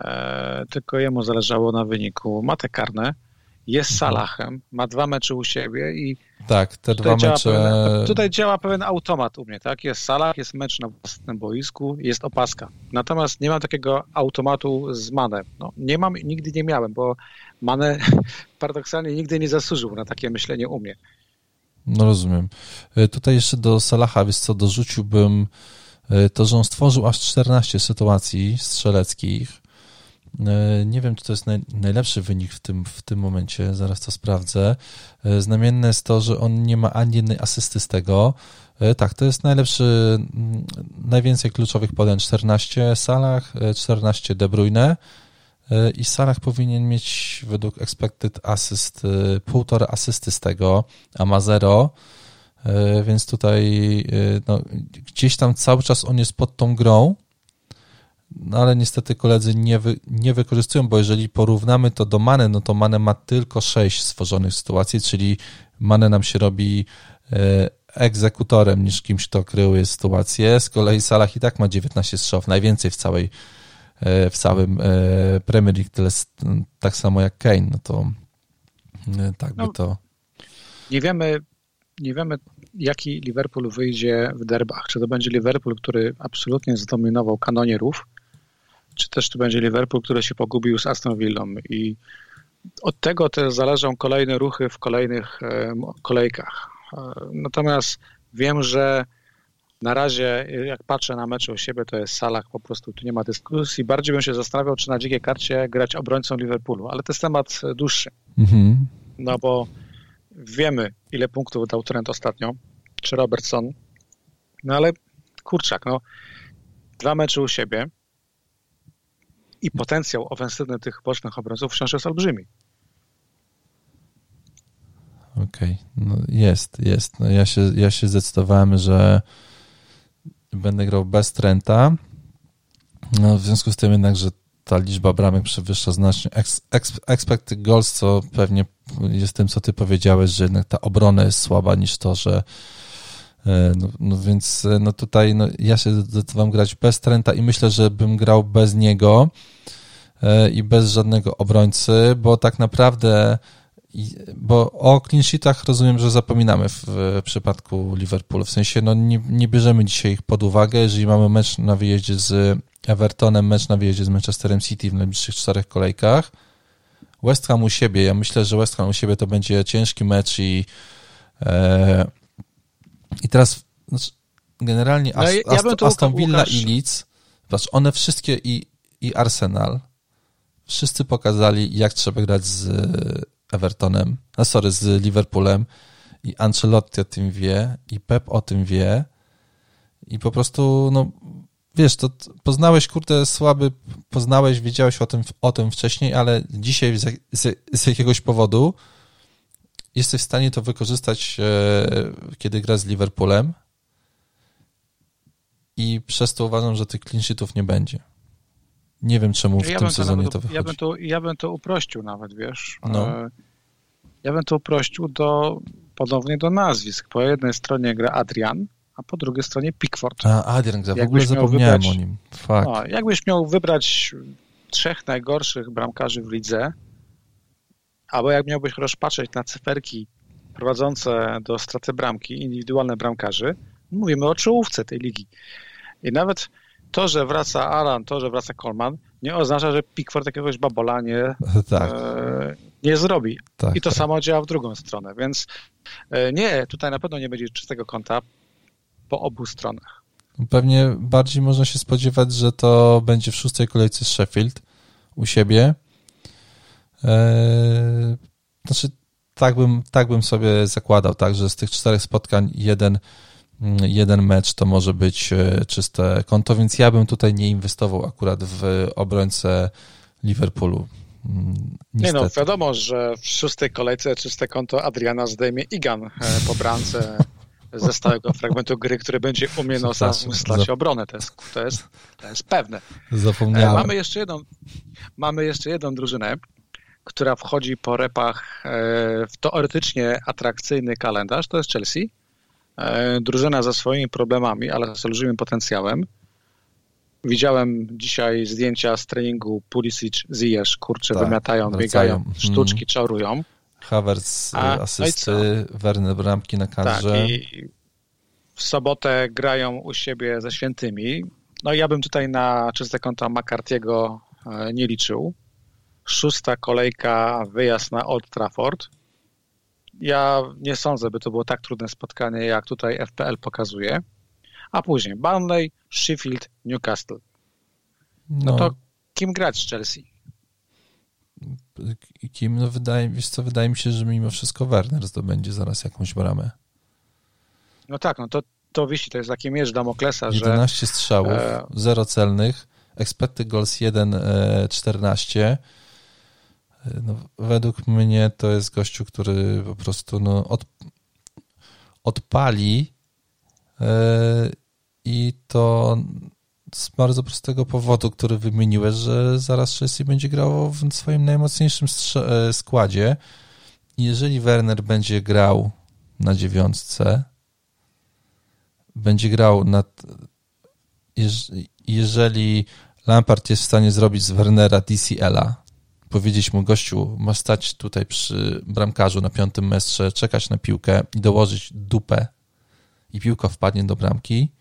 e, tylko jemu zależało na wyniku. Ma te karne, jest Salahem, ma dwa mecze u siebie i tak, te dwa mecze... Pewien, tutaj działa pewien automat u mnie, tak? Jest Salah, jest mecz na własnym boisku, jest opaska. Natomiast nie mam takiego automatu z Manem. No, nie mam, nigdy nie miałem, bo Mane [laughs] paradoksalnie nigdy nie zasłużył na takie myślenie u mnie. No rozumiem. E, tutaj jeszcze do Salaha, wiesz co, dorzuciłbym e, to, że on stworzył aż 14 sytuacji strzeleckich, nie wiem, czy to jest naj, najlepszy wynik w tym, w tym momencie, zaraz to sprawdzę. E, znamienne jest to, że on nie ma ani jednej asysty z tego. E, tak, to jest najlepszy, najwięcej kluczowych podań, 14 Salah, 14 De Bruyne i Salah powinien mieć według expected assist półtora asysty z tego, a ma zero, więc tutaj no, gdzieś tam cały czas on jest pod tą grą, no ale niestety koledzy nie, wy, nie wykorzystują, bo jeżeli porównamy to do Mane, no to Mane ma tylko 6 stworzonych sytuacji, czyli Mane nam się robi e, egzekutorem niż kimś, kto kryje sytuację. Z kolei Salah i tak ma 19 strzałów, najwięcej w całej e, w całym e, Premier League, tyle, tak samo jak Kane, no to tak by no, to... Nie wiemy, nie wiemy jaki Liverpool wyjdzie w derbach. Czy to będzie Liverpool, który absolutnie zdominował kanonierów, czy też to będzie Liverpool, który się pogubił z Aston Villą i od tego też zależą kolejne ruchy w kolejnych kolejkach. E, natomiast wiem, że na razie, jak patrzę na mecze u siebie, to jest Salah, po prostu tu nie ma dyskusji. Bardziej bym się zastanawiał, czy na dzikiej karcie grać obrońcą Liverpoolu, ale to jest temat dłuższy. Mhm. No bo wiemy, ile punktów dał Trent ostatnio, czy Robertson. No ale kurczak, no dwa mecze u siebie, i potencjał ofensywny tych bocznych obrońców wciąż jest olbrzymi. Okej, okay. no jest, jest. No ja, się, ja się zdecydowałem, że będę grał bez Trenta. No, w związku z tym jednak, że ta liczba bramek przewyższa znacznie ex, ex, expected goals, co pewnie jest tym, co ty powiedziałeś, że jednak ta obrona jest słaba niż to, że no, no, więc e, no tutaj no, ja się zdecydowałem grać bez Trenta i myślę, że bym grał bez niego e, i bez żadnego obrońcy, bo tak naprawdę bo o clean sheetach rozumiem, że zapominamy w, w przypadku Liverpoolu. W sensie no nie, nie bierzemy dzisiaj ich pod uwagę, jeżeli mamy mecz na wyjeździe z Evertonem, mecz na wyjeździe z Manchesterem City w najbliższych czterech kolejkach. West Ham u siebie, ja myślę, że West Ham u siebie to będzie ciężki mecz i e, i teraz znaczy, generalnie no, ja Aston, Aston Villa i Leeds, patrz, one wszystkie i, i Arsenal, wszyscy pokazali, jak trzeba grać z Evertonem, a sorry, z Liverpoolem. I Ancelotti o tym wie i Pep o tym wie. I po prostu, no wiesz, to poznałeś, kurde, słaby, poznałeś, wiedziałeś o tym, o tym wcześniej, ale dzisiaj z, z, z jakiegoś powodu jesteś w stanie to wykorzystać, e, kiedy gra z Liverpoolem i przez to uważam, że tych clean sheetów nie będzie. Nie wiem, czemu w ja tym sezonie to, to wychodzi. Ja bym to, ja bym to uprościł nawet, wiesz. No. E, ja bym to uprościł do, ponownie do nazwisk. Po jednej stronie gra Adrian, a po drugiej stronie Pickford. A, Adrian gra, w ogóle zapomniałem wybrać, o nim. Fakt. No, jakbyś miał wybrać trzech najgorszych bramkarzy w lidze, albo jak miałbyś rozpatrzeć na cyferki prowadzące do straty bramki, indywidualne bramkarzy, mówimy o czołówce tej ligi. I nawet to, że wraca Alan, to, że wraca Coleman, nie oznacza, że Pickford jakiegoś babola nie, tak. e, nie zrobi. Tak, I to tak. samo działa w drugą stronę, więc e, nie, tutaj na pewno nie będzie czystego konta po obu stronach. Pewnie bardziej można się spodziewać, że to będzie w szóstej kolejce z Sheffield u siebie. Eee, znaczy, tak bym, tak bym sobie zakładał, tak, że z tych czterech spotkań jeden, jeden mecz to może być e, czyste konto, więc ja bym tutaj nie inwestował akurat w obrońcę Liverpoolu. Niestety. Nie no, wiadomo, że w szóstej kolejce czyste konto Adriana zdejmie Igan e, po bramce [laughs] ze stałego fragmentu gry, który będzie umiał zamyślać obronę. To jest, to, jest, to jest pewne. Zapomniałem. Mamy jeszcze jedną, mamy jeszcze jedną drużynę, która wchodzi po repach e, w teoretycznie atrakcyjny kalendarz, to jest Chelsea. E, drużyna ze swoimi problemami, ale z olbrzymim potencjałem. Widziałem dzisiaj zdjęcia z treningu Pulisic, Ziyech, kurczę, tak, wymiatają, wracają. biegają, mhm. sztuczki mm. czarują. Havertz A, no asysty, no Werner bramki na kadrze. Tak, i w sobotę grają u siebie ze świętymi. No ja bym tutaj na czyste konta McCarthy'ego e, nie liczył. Szósta kolejka, wyjazd na Old Trafford. Ja nie sądzę, by to było tak trudne spotkanie, jak tutaj FPL pokazuje. A później Burnley, Sheffield, Newcastle. No, no to kim grać z Chelsea? Kim? No wydaje, wiesz co, wydaje mi się, że mimo wszystko Werner zdobędzie zaraz jakąś bramę. No tak, no to, to wisi, to jest taki miecz Damoklesa, 11 że... 11 strzałów, e... 0 celnych, expected goals 1,14. No, według mnie to jest gościu, który po prostu no, od, odpali e, i to z bardzo prostego powodu, który wymieniłeś, że zaraz Chelsea będzie grało w swoim najmocniejszym e, składzie. Jeżeli Werner będzie grał na dziewiątce, będzie grał na. Jeżeli Lampard jest w stanie zrobić z Wernera DCL-a, powiedzieć mu, gościu, masz stać tutaj przy bramkarzu na piątym mestrze, czekać na piłkę i dołożyć dupę i piłka wpadnie do bramki,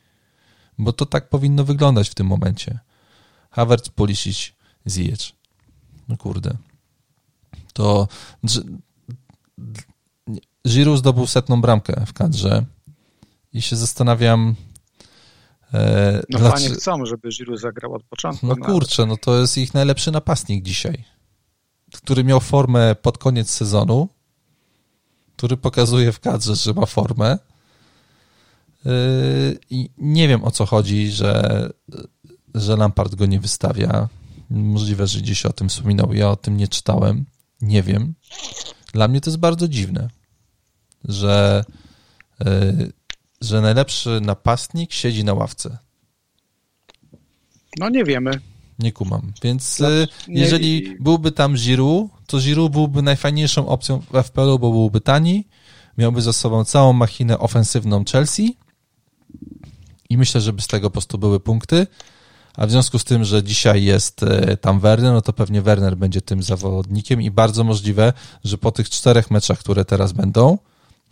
bo to tak powinno wyglądać w tym momencie. Havertz, Pulisic, Ziyech. No kurde. To Giroud zdobył setną bramkę w kadrze i się zastanawiam, e, no dlaczego... fani chcą, żeby Giroud zagrał od początku. No kurczę, no to jest ich najlepszy napastnik dzisiaj, który miał formę pod koniec sezonu, który pokazuje w kadrze, że ma formę Yy, I nie wiem o co chodzi, że, że Lampard go nie wystawia. Możliwe, że gdzieś o tym wspominał. Ja o tym nie czytałem. Nie wiem. Dla mnie to jest bardzo dziwne, że, yy, że najlepszy napastnik siedzi na ławce. No nie wiemy. Nie kumam. Więc no, yy, jeżeli byłby tam Giroud, to Giroud byłby najfajniejszą opcją w FPL-u, bo byłby tani, miałby za sobą całą machinę ofensywną Chelsea i myślę, żeby z tego po prostu były punkty. A w związku z tym, że dzisiaj jest e, tam Werner, no to pewnie Werner będzie tym zawodnikiem i bardzo możliwe, że po tych czterech meczach, które teraz będą,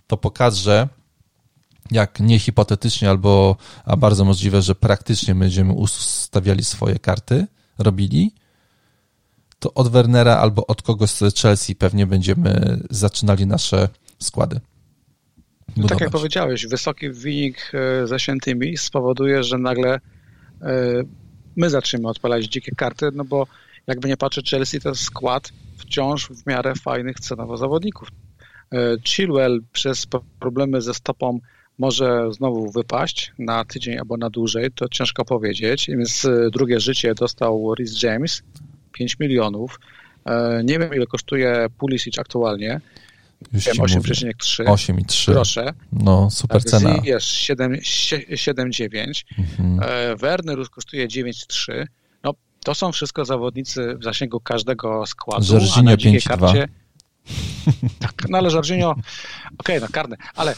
to pokaże, jak nie hipotetycznie, albo a bardzo możliwe, że praktycznie będziemy ustawiali swoje karty, robili, to od Wernera albo od kogoś z Chelsea pewnie będziemy zaczynali nasze składy. No tak jak powiedziałeś, wysoki wynik e, ze świętymi spowoduje, że nagle e, my zaczniemy odpalać dzikie karty, no bo jakby nie patrzeć, Chelsea to skład wciąż w miarę fajnych cenowo zawodników. E, Chilwell przez problemy ze stopą może znowu wypaść na tydzień albo na dłużej, to ciężko powiedzieć. Więc drugie życie dostał Rhys James, 5 milionów. Nie wiem, ile kosztuje Pulisic aktualnie. Już 8,3 8,3 grosze. No, super tak, cena. Jest 7,9. Mhm. E, Werner kosztuje 9,3. No, to są wszystko zawodnicy w zasięgu każdego składu. Jorginho 5,2. Karcie... Tak, no ale Jorginho, [laughs] okej, okay, no karne, ale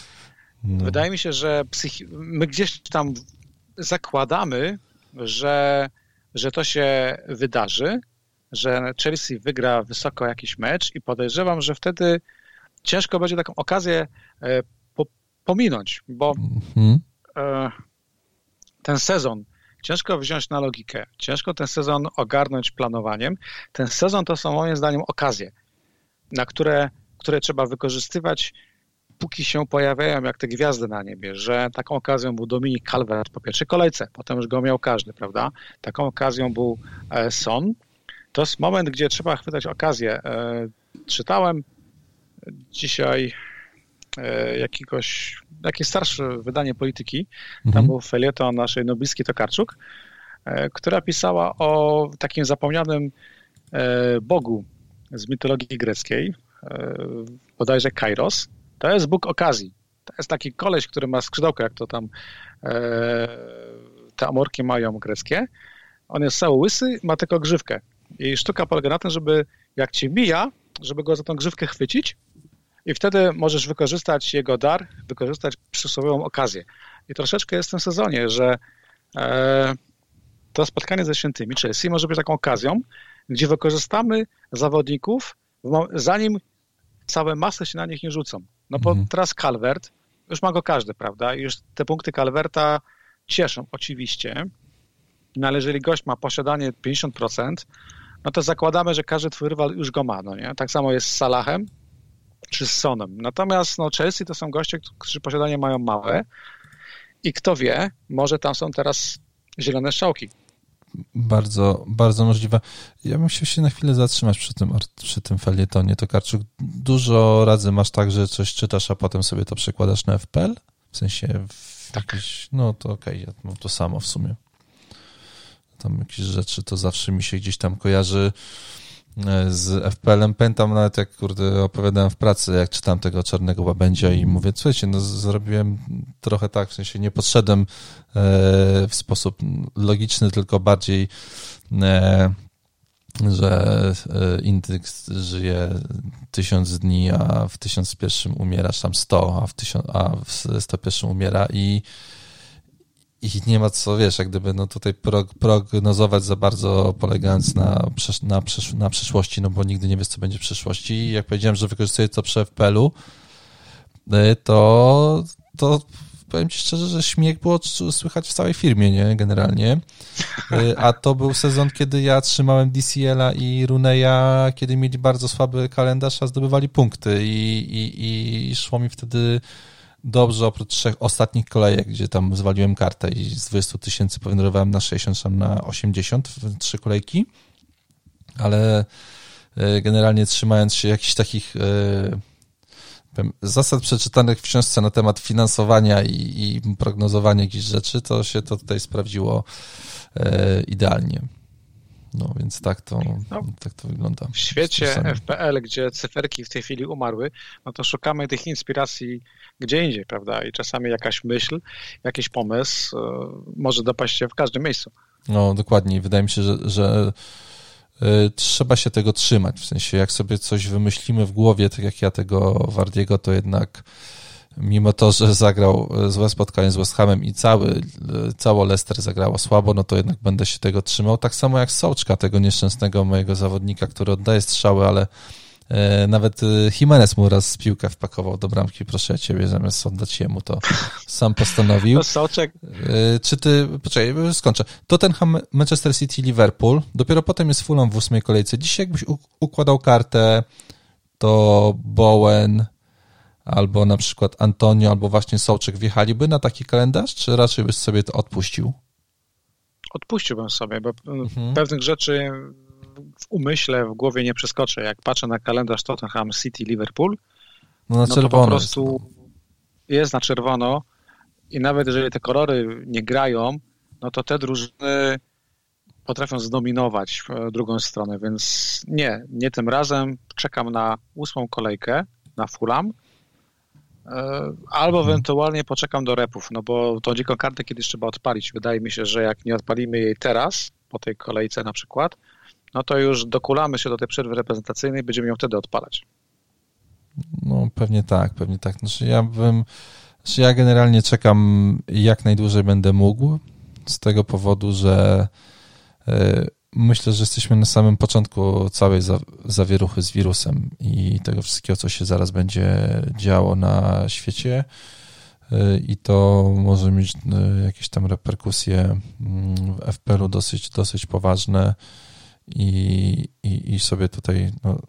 no. wydaje mi się, że psychi... my gdzieś tam zakładamy, że, że to się wydarzy, że Chelsea wygra wysoko jakiś mecz i podejrzewam, że wtedy ciężko będzie taką okazję e, pominąć, bo mhm. E, ten sezon ciężko wziąć na logikę, ciężko ten sezon ogarnąć planowaniem. Ten sezon to są moim zdaniem okazje, na które, które trzeba wykorzystywać póki się pojawiają jak te gwiazdy na niebie, że taką okazją był Dominik Calvert po pierwszej kolejce, potem już go miał każdy, prawda? Taką okazją był e, Son. To jest moment, gdzie trzeba chwytać okazję. E, czytałem dzisiaj e, jakiegoś, jakieś starsze wydanie polityki, mhm. tam był felieton naszej nobliskiej Tokarczuk, która pisała o takim zapomnianym bogu z mitologii greckiej, bodajże Kairos, to jest Bóg okazji. To jest taki koleś, który ma skrzydełka, jak to tam e, te amorki mają greckie. On jest cały łysy, ma tylko grzywkę. I sztuka polega na tym, żeby jak cię mija, żeby go za tą grzywkę chwycić i wtedy możesz wykorzystać jego dar, wykorzystać przysłowiową okazję. I troszeczkę jest w tym sezonie, że e, to spotkanie ze świętymi Chelsea może być taką okazją, gdzie wykorzystamy zawodników, zanim całe masy się na nich nie rzucą. No bo mhm. teraz Calvert, już ma go każdy, prawda? I już te punkty Calverta cieszą oczywiście, no ale jeżeli gość ma posiadanie 50%, no to zakładamy, że każdy twój rywal już go ma, no nie? Tak samo jest z Salahem czy z Sonem. Natomiast no Chelsea to są goście, którzy posiadanie mają małe i kto wie, może tam są teraz zielone strzałki. Bardzo, bardzo możliwe. Ja bym chciał się na chwilę zatrzymać przy tym, przy tym felietonie. To Karczuk, dużo razy masz tak, że coś czytasz, a potem sobie to przekładasz na FPL? W sensie, w tak. Jakiś, no to okej, okay, ja mam to samo w sumie. Tam jakieś rzeczy to zawsze mi się gdzieś tam kojarzy z FPL-em. Pamiętam nawet jak kurde, opowiadałem w pracy, jak czytam tego czarnego łabędzia i mówię, słuchajcie, no zrobiłem trochę tak, w sensie nie podszedłem e, w sposób logiczny, tylko bardziej e, że indeks żyje tysiąc dni, a w tysiąc pierwszym umierasz tam sto, a w, tysiąc, a w sto pierwszym umiera i i nie ma co, wiesz, jak gdyby no tutaj prognozować za bardzo, polegając na, na, na przyszłości, no bo nigdy nie wiesz, co będzie w przyszłości. I jak powiedziałem, że wykorzystuję to przy FPL-u, y, to, to powiem ci szczerze, że śmiech było słychać w całej firmie, nie, generalnie. Y, a to był sezon, kiedy ja trzymałem DCL-a i Runeya, kiedy mieli bardzo słaby kalendarz, a zdobywali punkty i, i, i szło mi wtedy dobrze, oprócz trzech ostatnich kolejek, gdzie tam zwaliłem kartę i z 20 tysięcy powędrowałem na 60, tam na 80 w trzy kolejki, ale e, generalnie trzymając się jakichś takich e, zasad przeczytanych w książce na temat finansowania i, i prognozowania jakichś rzeczy, to się to tutaj sprawdziło e, idealnie. No więc tak to, no, tak to wygląda. W świecie FPL, gdzie cyferki w tej chwili umarły, no to szukamy tych inspiracji gdzie indziej, prawda? I czasami jakaś myśl, jakiś pomysł e, może dopaść się w każdym miejscu. No dokładnie. Wydaje mi się, że, że y, trzeba się tego trzymać. W sensie, jak sobie coś wymyślimy w głowie, tak jak ja tego Wardiego, to jednak mimo to, że zagrał złe spotkanie z West Hamem i cały, cało Leicester zagrało słabo, no to jednak będę się tego trzymał. Tak samo jak Sołczka, tego nieszczęsnego mojego zawodnika, który oddaje strzały, ale e, nawet e, Jimenez mu raz piłkę wpakował do bramki, proszę ciebie, zamiast oddać jemu, to sam postanowił. No, Sołczek. E, czy ty, poczekaj, skończę. Tottenham, Manchester City, Liverpool, dopiero potem jest Fulham w ósmej kolejce. Dzisiaj jakbyś układał kartę, to Bowen, albo na przykład Antonio, albo właśnie Sołczek wjechaliby na taki kalendarz, czy raczej byś sobie to odpuścił? Odpuściłbym sobie, bo mhm. pewnych rzeczy w umyśle, w głowie nie przeskoczę. Jak patrzę na kalendarz Tottenham City Liverpool, no, na no to po prostu jest, no. jest na czerwono i nawet jeżeli te kolory nie grają, no to te drużyny potrafią zdominować w drugą stronę, więc nie, nie tym razem. Czekam na ósmą kolejkę na Fulham E, albo mhm. ewentualnie poczekam do repów, no bo tą dziką kartę kiedyś trzeba odpalić. Wydaje mi się, że jak nie odpalimy jej teraz, po tej kolejce na przykład, no to już dokulamy się do tej przerwy reprezentacyjnej, będziemy ją wtedy odpalać. No pewnie tak, pewnie tak. Znaczy ja bym, znaczy ja generalnie czekam jak najdłużej będę mógł, z tego powodu, że e, myślę, że jesteśmy na samym początku całej zawieruchy z wirusem i tego wszystkiego, co się zaraz będzie działo na świecie. i to może mieć jakieś tam reperkusje mm, w FPL-u dosyć, dosyć poważne i, i, i sobie tutaj no,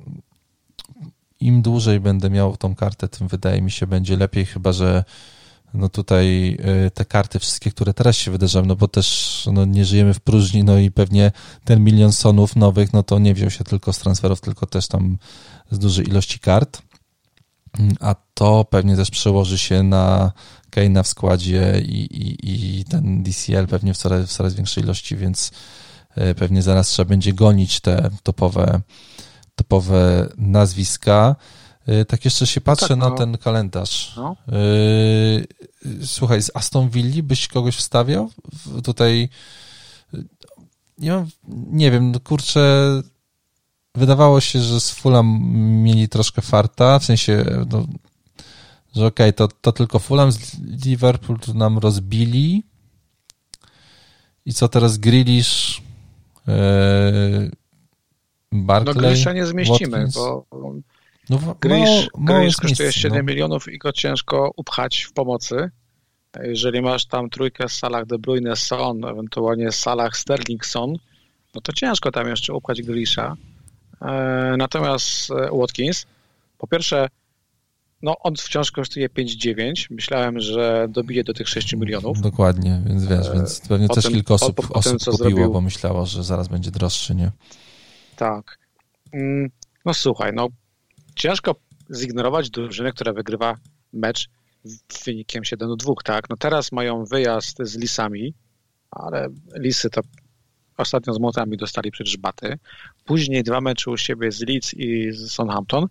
im dłużej będę miał tą kartę, tym wydaje mi się będzie lepiej, chyba że no tutaj y, te karty wszystkie, które teraz się wydarzają, no bo też no nie żyjemy w próżni, no i pewnie ten milion sonów nowych, no to nie wziął się tylko z transferów, tylko też tam z dużej ilości kart, a to pewnie też przełoży się na Keina w składzie i, i, i ten DCL pewnie w coraz, w coraz większej ilości, więc pewnie zaraz trzeba będzie gonić te topowe, topowe nazwiska. Y, tak jeszcze się patrzę tak, no. na ten kalendarz. No. Y, słuchaj, z Aston Villa byś kogoś wstawiał? Tutaj nie mam, nie wiem, no kurczę, wydawało się, że z Fulham mieli troszkę farta, w sensie, no, że okej, okay, to, to tylko Fulham z Liverpool tu nam rozbili i co teraz Grealish yy, Barclay, No Grealisha nie zmieścimy, Watkins. bo no, Grealish, Grealish kosztuje 7 no. milionów i go ciężko upchać w pomocy. Jeżeli masz tam trójkę z Salah De Bruyne, Son, ewentualnie Salah Sterling, Son, no to ciężko tam jeszcze upchać Grealisha. E, natomiast e, Watkins, po pierwsze, no on wciąż kosztuje 5,9. Myślałem, że dobije do tych 6 milionów. Dokładnie, więc wiesz, e, więc pewnie potem, też kilka osób, po, po osób tym, kupiło, zrobił... bo myślało, że zaraz będzie droższy, nie? Tak. Mm, no słuchaj, no ciężko zignorować drużynę, która wygrywa mecz wynikiem 7 do 2, tak? No teraz mają wyjazd z Lisami, ale Lisy to ostatnio z Młotami dostali baty. Później dwa mecze u siebie z Leeds i z Southampton.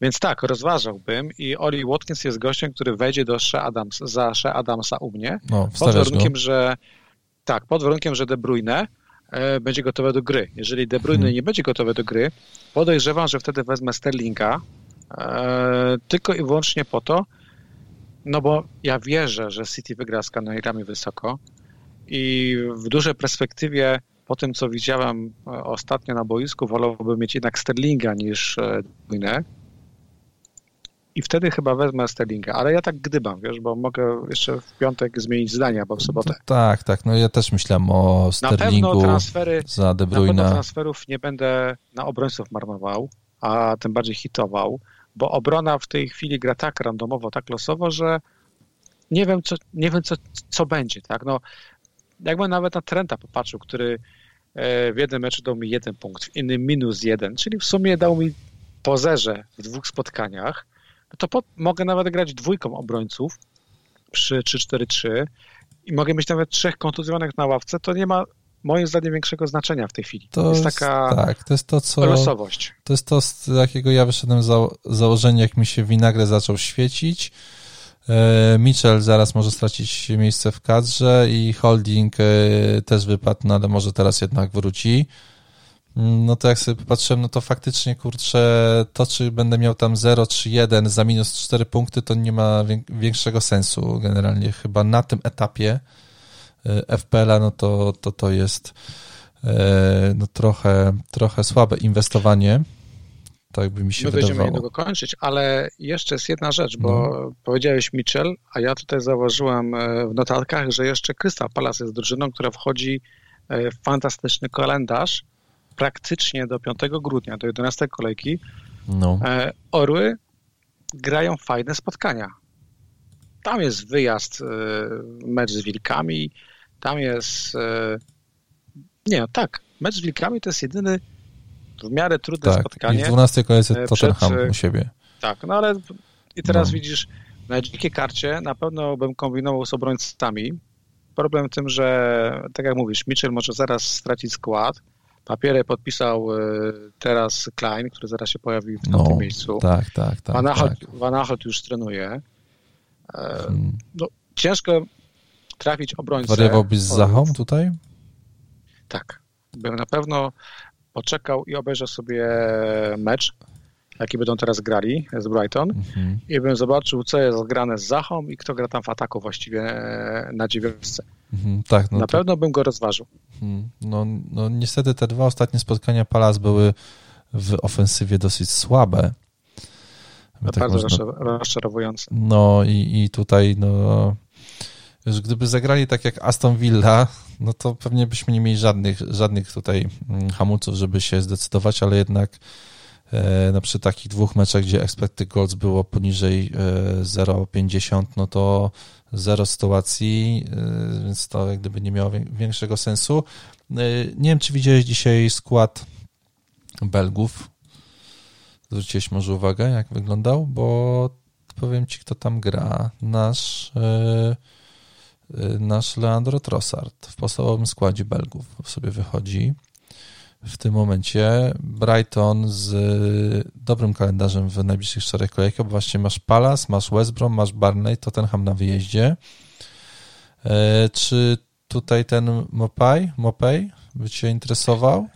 Więc tak, rozważałbym i Oli Watkins jest gościem, który wejdzie do Shea Adams, za Shea Adamsa u mnie. No, pod warunkiem, go. że tak, pod warunkiem, że De Bruyne e, będzie gotowe do gry. Jeżeli De Bruyne hmm. nie będzie gotowy do gry, podejrzewam, że wtedy wezmę Sterlinga e, tylko i wyłącznie po to, no bo ja wierzę, że City wygra z Kanarami wysoko i w dużej perspektywie po tym, co widziałem e, ostatnio na boisku, wolałbym mieć jednak Sterlinga niż e, Dwójne. I wtedy chyba wezmę Sterlinga, ale ja tak gdybam, wiesz, bo mogę jeszcze w piątek zmienić zdania, bo w sobotę. Tak, tak, no ja też myślałem o Sterlingu na pewno transfery, za De Bruyne. Na pewno transferów nie będę na obrońców marnował, a tym bardziej hitował, bo obrona w tej chwili gra tak randomowo, tak losowo, że nie wiem, co, nie wiem co, co będzie, tak, no jakbym nawet na Trenta popatrzył, który e, w jednym meczu dał mi jeden punkt, w innym minus jeden, czyli w sumie dał mi po zerze w dwóch spotkaniach, no to po, mogę nawet grać dwójką obrońców przy 3-4-3 i mogę mieć nawet trzech kontuzjowanych na ławce, to nie ma moim zdaniem większego znaczenia w tej chwili. To jest taka tak, to jest to, co, losowość. To jest to, z jakiego ja wyszedłem za założenia, jak mi się winagre zaczął świecić, E, Mitchell zaraz może stracić miejsce w kadrze i Holding e, też wypadł, no ale może teraz jednak wróci. Mm, no to jak sobie popatrzyłem, no to faktycznie, kurczę, to czy będę miał tam 0 czy 1 za minus 4 punkty, to nie ma większego sensu generalnie. Chyba na tym etapie e, FPL-a, no to, to to jest no trochę, trochę słabe inwestowanie. Tak by mi się My wydawało. będziemy niedługo kończyć, ale jeszcze jest jedna rzecz, bo no. powiedziałeś Mitchell, a ja tutaj zauważyłem e, w notatkach, że jeszcze Crystal Palace jest drużyną, która wchodzi e, w fantastyczny kalendarz praktycznie do 5 grudnia, do 11 kolejki. No. E, Orły grają fajne spotkania. Tam jest wyjazd, mecz z Wilkami, tam jest... Nie, tak, mecz z Wilkami to jest jedyny w miarę trudne tak, spotkanie. I w 12 kolejce e, Tottenham przed, u siebie. Tak, no ale i teraz no. widzisz, na dzikiej karcie na pewno bym kombinował z obrońcami. Problem w tym, że tak jak mówisz, Mitchell może zaraz stracić skład. Papiery podpisał e, teraz Klein, który zaraz się pojawi w no, tym miejscu. Tak, tak, tak. Van tak. już trenuje. Hmm. No, ciężko trafić obrońcę. Wariowałbyś z Zachą tutaj? Tak. Bym na pewno poczekał i obejrzał sobie mecz, jaki będą teraz grali z Brighton mhm. i bym zobaczył, co jest grane z Zachą i kto gra tam w ataku właściwie e, na dziewiątce. Mhm, tak, no na to... pewno bym go rozważył. Mhm. No, no niestety te dwa ostatnie spotkania Palas były w ofensywie dosyć słabe, tak bardzo można... rozczarowujące. No i, i tutaj, no, już gdyby zagrali tak jak Aston Villa, no to pewnie byśmy nie mieli żadnych, żadnych tutaj mm, hamulców, żeby się zdecydować, ale jednak no przy takich dwóch meczach, gdzie expected goals było poniżej 0,50, e, no to zero sytuacji, e, więc to jak gdyby nie miało większego sensu. Nie wiem, czy widziałeś dzisiaj skład Belgów. Zwróciłeś może uwagę, jak wyglądał, bo powiem ci, kto tam gra. Nasz nasz Leandro Trossard w podstawowym składzie Belgów sobie wychodzi. W tym momencie Brighton z dobrym kalendarzem w najbliższych czterech kolejkach, bo właśnie masz Palace, masz West Brom, masz Barney, Tottenham na wyjeździe. E, czy tutaj ten Mopay, Mopay by Cię interesował?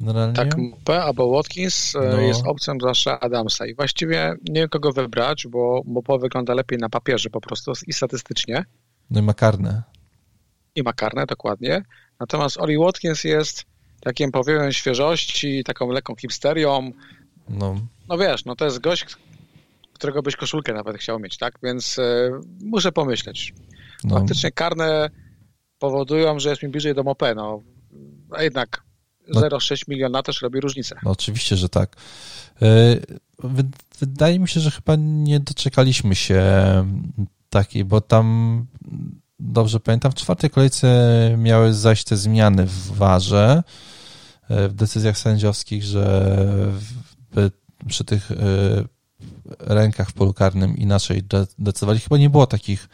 Generalnie? Tak, Mopay albo Watkins e, no. jest opcją zawsze Adamsa i właściwie nie wiem kogo wybrać, bo Mopo wygląda lepiej na papierze po prostu i statystycznie. No i ma karne. I ma karne, dokładnie. Natomiast Oli Watkins jest takim powiełem świeżości, taką lekką hipsterią. No. no wiesz, no to jest gość, którego byś koszulkę nawet chciał mieć, tak? Więc y, muszę pomyśleć. No. Faktycznie karne powodują, że jest mi bliżej do Mopé, no. A jednak no. 0,6 miliona też robi różnicę. No oczywiście, że tak. E, wydaje mi się, że chyba nie doczekaliśmy się takiej, bo tam dobrze pamiętam, w czwartej kolejce miały zaś te zmiany w warze, w decyzjach sędziowskich, że przy tych e, rękach w polu karnym inaczej decydowali. Chyba nie było takich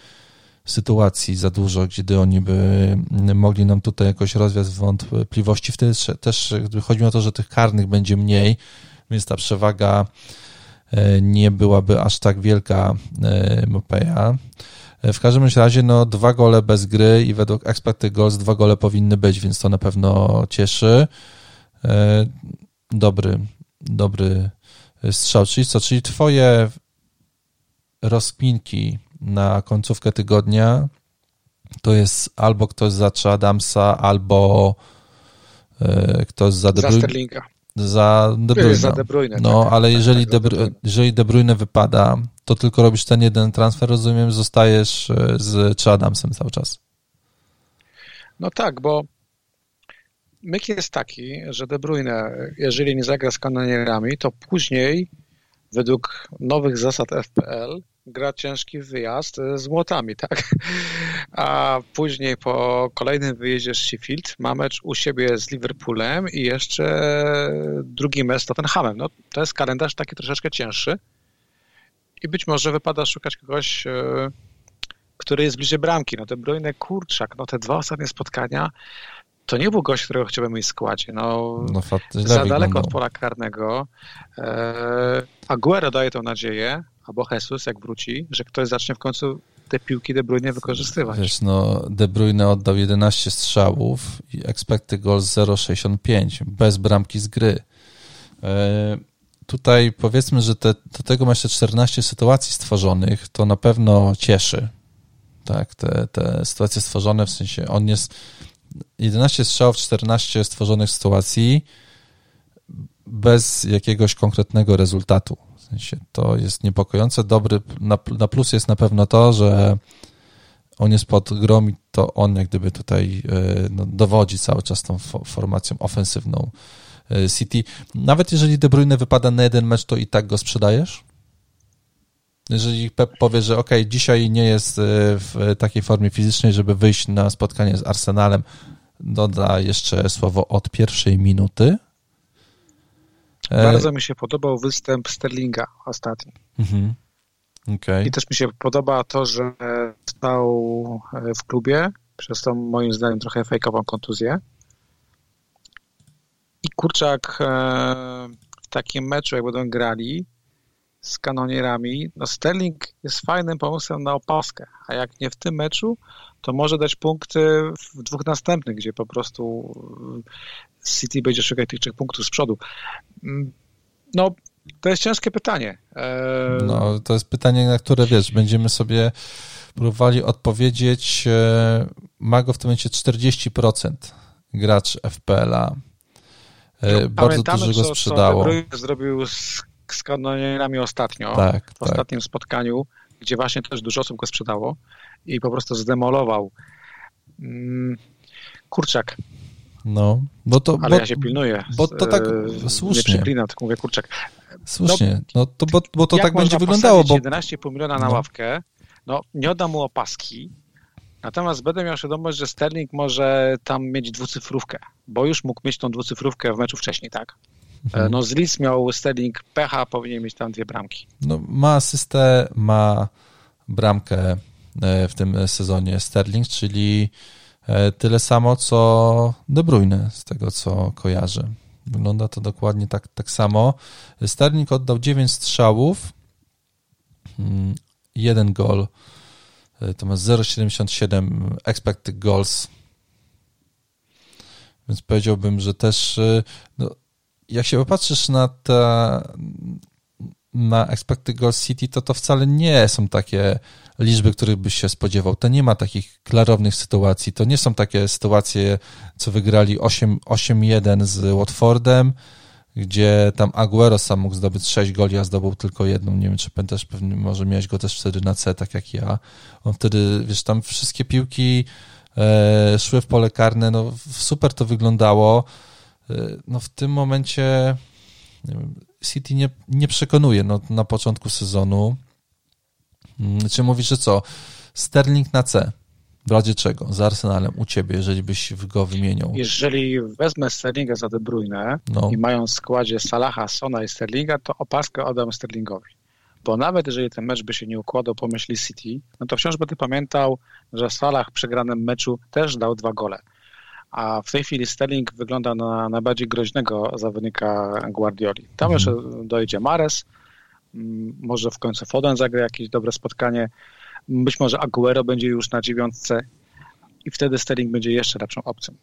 sytuacji za dużo, gdzie oni by mogli nam tutaj jakoś rozwiać wątpliwości. Wtedy też chodzi o to, że tych karnych będzie mniej, więc ta przewaga E, nie byłaby aż tak wielka Mopeja. E, w każdym razie, no, dwa gole bez gry i według expected goals dwa gole powinny być, więc to na pewno cieszy. Dobry, dobry strzał. Czyli co? Czyli twoje rozpinki na końcówkę tygodnia to jest albo ktoś za Adamsa, albo ktoś za De Bruyne za De Bruyne. Za De Bruyne no, tak, ale tak, jeżeli, tak, De Bruyne, jeżeli De Bruyne wypada, to tylko robisz ten jeden transfer, rozumiem, zostajesz e, z Adamsem cały czas. No tak, bo myk jest taki, że De Bruyne, jeżeli nie zagra z kanonierami, to później według nowych zasad FPL gra ciężki wyjazd z młotami, tak? A później po kolejnym wyjeździe z Sheffield ma mecz u siebie z Liverpoolem i jeszcze drugi mecz z Tottenhamem. No, to jest kalendarz taki troszeczkę cięższy i być może wypada szukać kogoś, e, który jest bliżej bramki. No te brojne kurczak, no te dwa ostatnie spotkania to nie był gość, którego chciałbym mieć w składzie. No, no za daleko od pola karnego. E, Aguero daje tę nadzieję, albo Jesus, jak wróci, że ktoś zacznie w końcu te piłki De Bruyne wykorzystywać. Wiesz, no De Bruyne oddał 11 strzałów i expected goals 0,65 bez bramki z gry. E, tutaj powiedzmy, że te, do tego ma jeszcze 14 sytuacji stworzonych, to na pewno cieszy. Tak, te, te sytuacje stworzone, w sensie on jest 11 strzałów, 14 stworzonych sytuacji bez jakiegoś konkretnego rezultatu sensie to jest niepokojące. Dobry, na, na plus jest na pewno to, że on jest pod grom i to on jak gdyby tutaj e, no, dowodzi cały czas tą formacją ofensywną e, City. Nawet jeżeli De Bruyne wypada na jeden mecz, to i tak go sprzedajesz? Jeżeli Pep powie, że ok, dzisiaj nie jest e, w takiej formie fizycznej, żeby wyjść na spotkanie z Arsenalem, doda jeszcze słowo od pierwszej minuty, E, Bardzo mi się podobał występ Sterlinga ostatni. Mhm. Okay. I też mi się podoba to, że stał e, w klubie przez tą moim zdaniem trochę fejkową kontuzję. I kurczak w takim meczu, jak będą grali z kanonierami, no Sterling jest fajnym pomysłem na opaskę, a jak nie w tym meczu, to może dać punkty w dwóch następnych, gdzie po prostu City będzie szukać tych trzech punktów z przodu. Mm, no, to jest ciężkie pytanie. E, no, to jest pytanie, na które wiesz, będziemy sobie próbowali odpowiedzieć. E, ma go w tym momencie 40% gracz FPL-a. E, no, bardzo dużo go sprzedało. zrobił z z kanonierami ostatnio, tak, w tak. ostatnim spotkaniu, gdzie właśnie też dużo osób go sprzedało i po prostu zdemolował. Mm, kurczak. No, bo to. Ale bo, ja się pilnuję. Bo to tak e, słusznie. Nie przeklinam, tylko mówię kurczak. Słusznie. No, no to, bo, bo to tak będzie wyglądało. Bo 11,5 miliona na no. ławkę. No, nie oddam mu opaski. Natomiast będę miał świadomość, że Sterling może tam mieć dwucyfrówkę, bo już mógł mieć tą dwucyfrówkę w meczu wcześniej, tak? Mhm. No z Leeds miał Sterling pecha, powinien mieć tam dwie bramki. No, ma asystę, ma bramkę e, w tym sezonie Sterling, czyli e, tyle samo co De Bruyne, z tego co kojarzę. Wygląda to dokładnie tak, tak samo. Sterling oddał 9 strzałów, mm, jeden gol, e, to ma 0,77 expected goals, więc powiedziałbym, że też no, jak się popatrzysz na te, na expected goals City, to to wcale nie są takie liczby, których byś się spodziewał. To nie ma takich klarownych sytuacji. To nie są takie sytuacje, co wygrali 8-1 z Watfordem, gdzie tam Aguero sam mógł zdobyć 6 goli, a zdobył tylko jedną. Nie wiem, czy pamiętasz, pewnie może miałeś go też wtedy na C, tak jak ja. On wtedy, wiesz, tam wszystkie piłki e, szły w pole karne, no super to wyglądało. E, no w tym momencie City nie, nie przekonuje no, na początku sezonu. Mm, czy mówisz, że co? Sterling na C. W razie czego? Z Arsenalem u ciebie, jeżeli byś go wymieniał. Jeżeli wezmę Sterlinga za De Bruyne no. i mają w składzie Salaha, Sona i Sterlinga, to opaskę oddam Sterlingowi. Bo nawet jeżeli ten mecz by się nie układał po myśli City, no to wciąż będę pamiętał, że Salah w przegranym meczu też dał dwa gole a w tej chwili Sterling wygląda na najbardziej groźnego zawodnika Guardioli. Tam mhm. jeszcze dojdzie Mares, mm, może w końcu Foden zagra jakieś dobre spotkanie, być może Aguero będzie już na dziewiątce i wtedy Sterling będzie jeszcze lepszą opcją.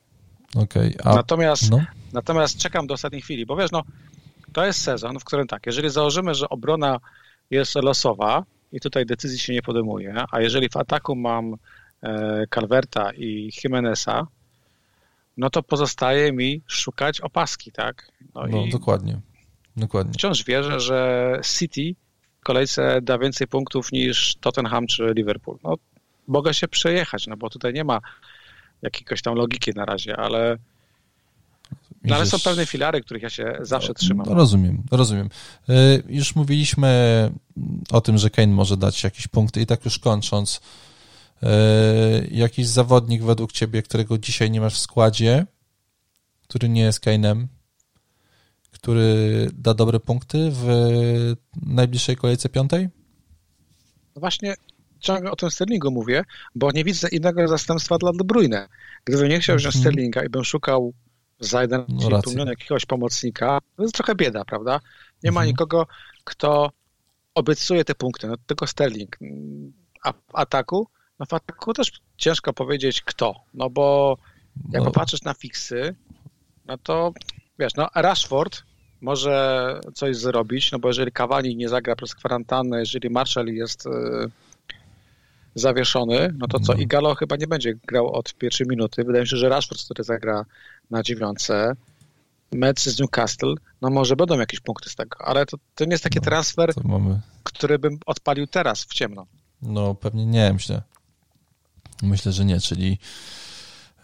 Okay, a... natomiast, no. natomiast czekam do ostatniej chwili, bo wiesz, no, to jest sezon, w którym tak, jeżeli założymy, że obrona jest losowa i tutaj decyzji się nie podejmuje, a jeżeli w ataku mam e, Calverta i Jimeneza, no to pozostaje mi szukać opaski, tak? No, no i dokładnie. dokładnie. Wciąż wierzę, że City w kolejce da więcej punktów niż Tottenham czy Liverpool. No, mogę się przejechać, no bo tutaj nie ma jakiegoś tam logiki na razie, ale no, ale są pewne filary, których ja się zawsze trzymam. No, rozumiem, rozumiem. Y, już mówiliśmy o tym, że Kane może dać jakieś punkty i tak już kończąc, jakiś zawodnik według ciebie, którego dzisiaj nie masz w składzie, który nie jest Kane'em, który da dobre punkty w najbliższej kolejce piątej? No właśnie ciągle o tym Sterlingu mówię, bo nie widzę innego zastępstwa dla De Bruyne. Gdybym nie chciał wziąć mm. Sterlinga i bym szukał za jeden no jakiegoś pomocnika, to jest trochę bieda, prawda? Nie ma mm. nikogo, kto obiecuje te punkty, no tylko Sterling. A w ataku no w ataku też ciężko powiedzieć kto, no bo jak no. popatrzysz na fiksy, no to wiesz, no Rashford może coś zrobić, no bo jeżeli Cavani nie zagra przez kwarantannę, jeżeli Marshall jest y, zawieszony, no to co? No. I Galo chyba nie będzie grał od pierwszej minuty. Wydaje mi się, że Rashford, który zagra na dziewiątce, mecz z Newcastle, no może będą jakieś punkty z tego, ale to, to nie jest taki no, transfer, który bym odpalił teraz w ciemno. No pewnie nie, myślę. Myślę, że nie, czyli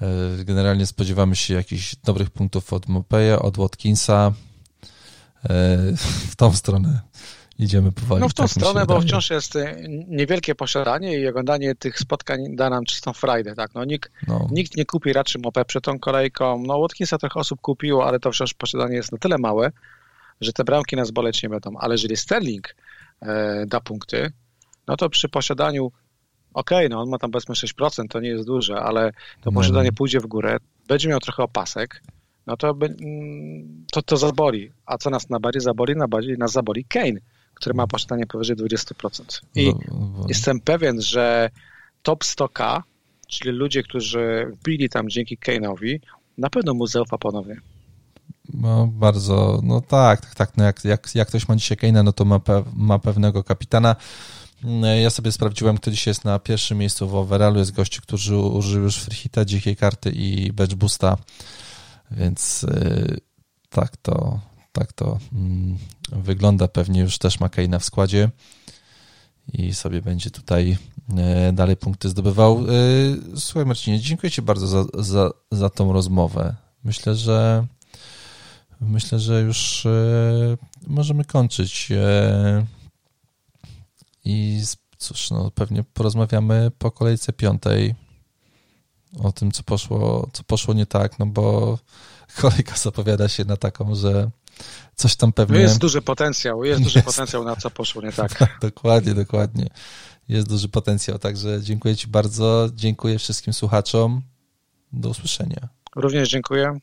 e, generalnie spodziewamy się jakichś dobrych punktów od Mopeja, od Watkinsa. E, w tą stronę idziemy powoli. No w tą tak stronę, bo wciąż jest e, niewielkie posiadanie i oglądanie tych spotkań da nam czystą frajdę. Tak? No, nikt, no. nikt nie kupi raczej Mopę przed tą kolejką. No Watkinsa trochę osób kupiło, ale to wciąż posiadanie jest na tyle małe, że te bramki nas boleć nie będą. Ale jeżeli Sterling e, da punkty, no to przy posiadaniu okej, okay, no on ma tam powiedzmy 6%, to nie jest duże, ale to no. posiadanie pójdzie w górę, będzie miał trochę opasek, no to, mm, to, to zaboli. A co nas najbardziej zaboli? Najbardziej nas zaboli Kane, który ma posiadanie powyżej 20%. I no, no. jestem pewien, że top 100K, czyli ludzie, którzy wbili tam dzięki Kane'owi, na pewno mu zaufa ponownie. No bardzo, no tak, tak, tak. No jak, jak, jak ktoś ma dzisiaj Kane'a, no to ma, pe, ma pewnego kapitana. Mm, ja sobie sprawdziłem, kto dzisiaj jest na pierwszym miejscu w overallu. Jest gości, którzy użyli już freehita, dzikiej karty i bench boosta, więc yy, tak, to, tak to mm, wygląda. Pewnie już też ma Keina w składzie i sobie będzie tutaj e, dalej punkty zdobywał. E, słuchaj Marcinie, dziękuję Ci bardzo za, za, za tą rozmowę. Myślę, że myślę, że już możemy kończyć i cóż, no pewnie porozmawiamy po kolejce piątej o tym, co poszło, co poszło nie tak, no bo [laughs] kolejka zapowiada się na taką, że coś tam pewnie... Jest duży potencjał, jest duży [laughs] jest. potencjał na co poszło nie tak. [laughs] dokładnie, dokładnie. Jest duży potencjał, także dziękuję Ci bardzo, dziękuję wszystkim słuchaczom. Do usłyszenia. Również dziękuję.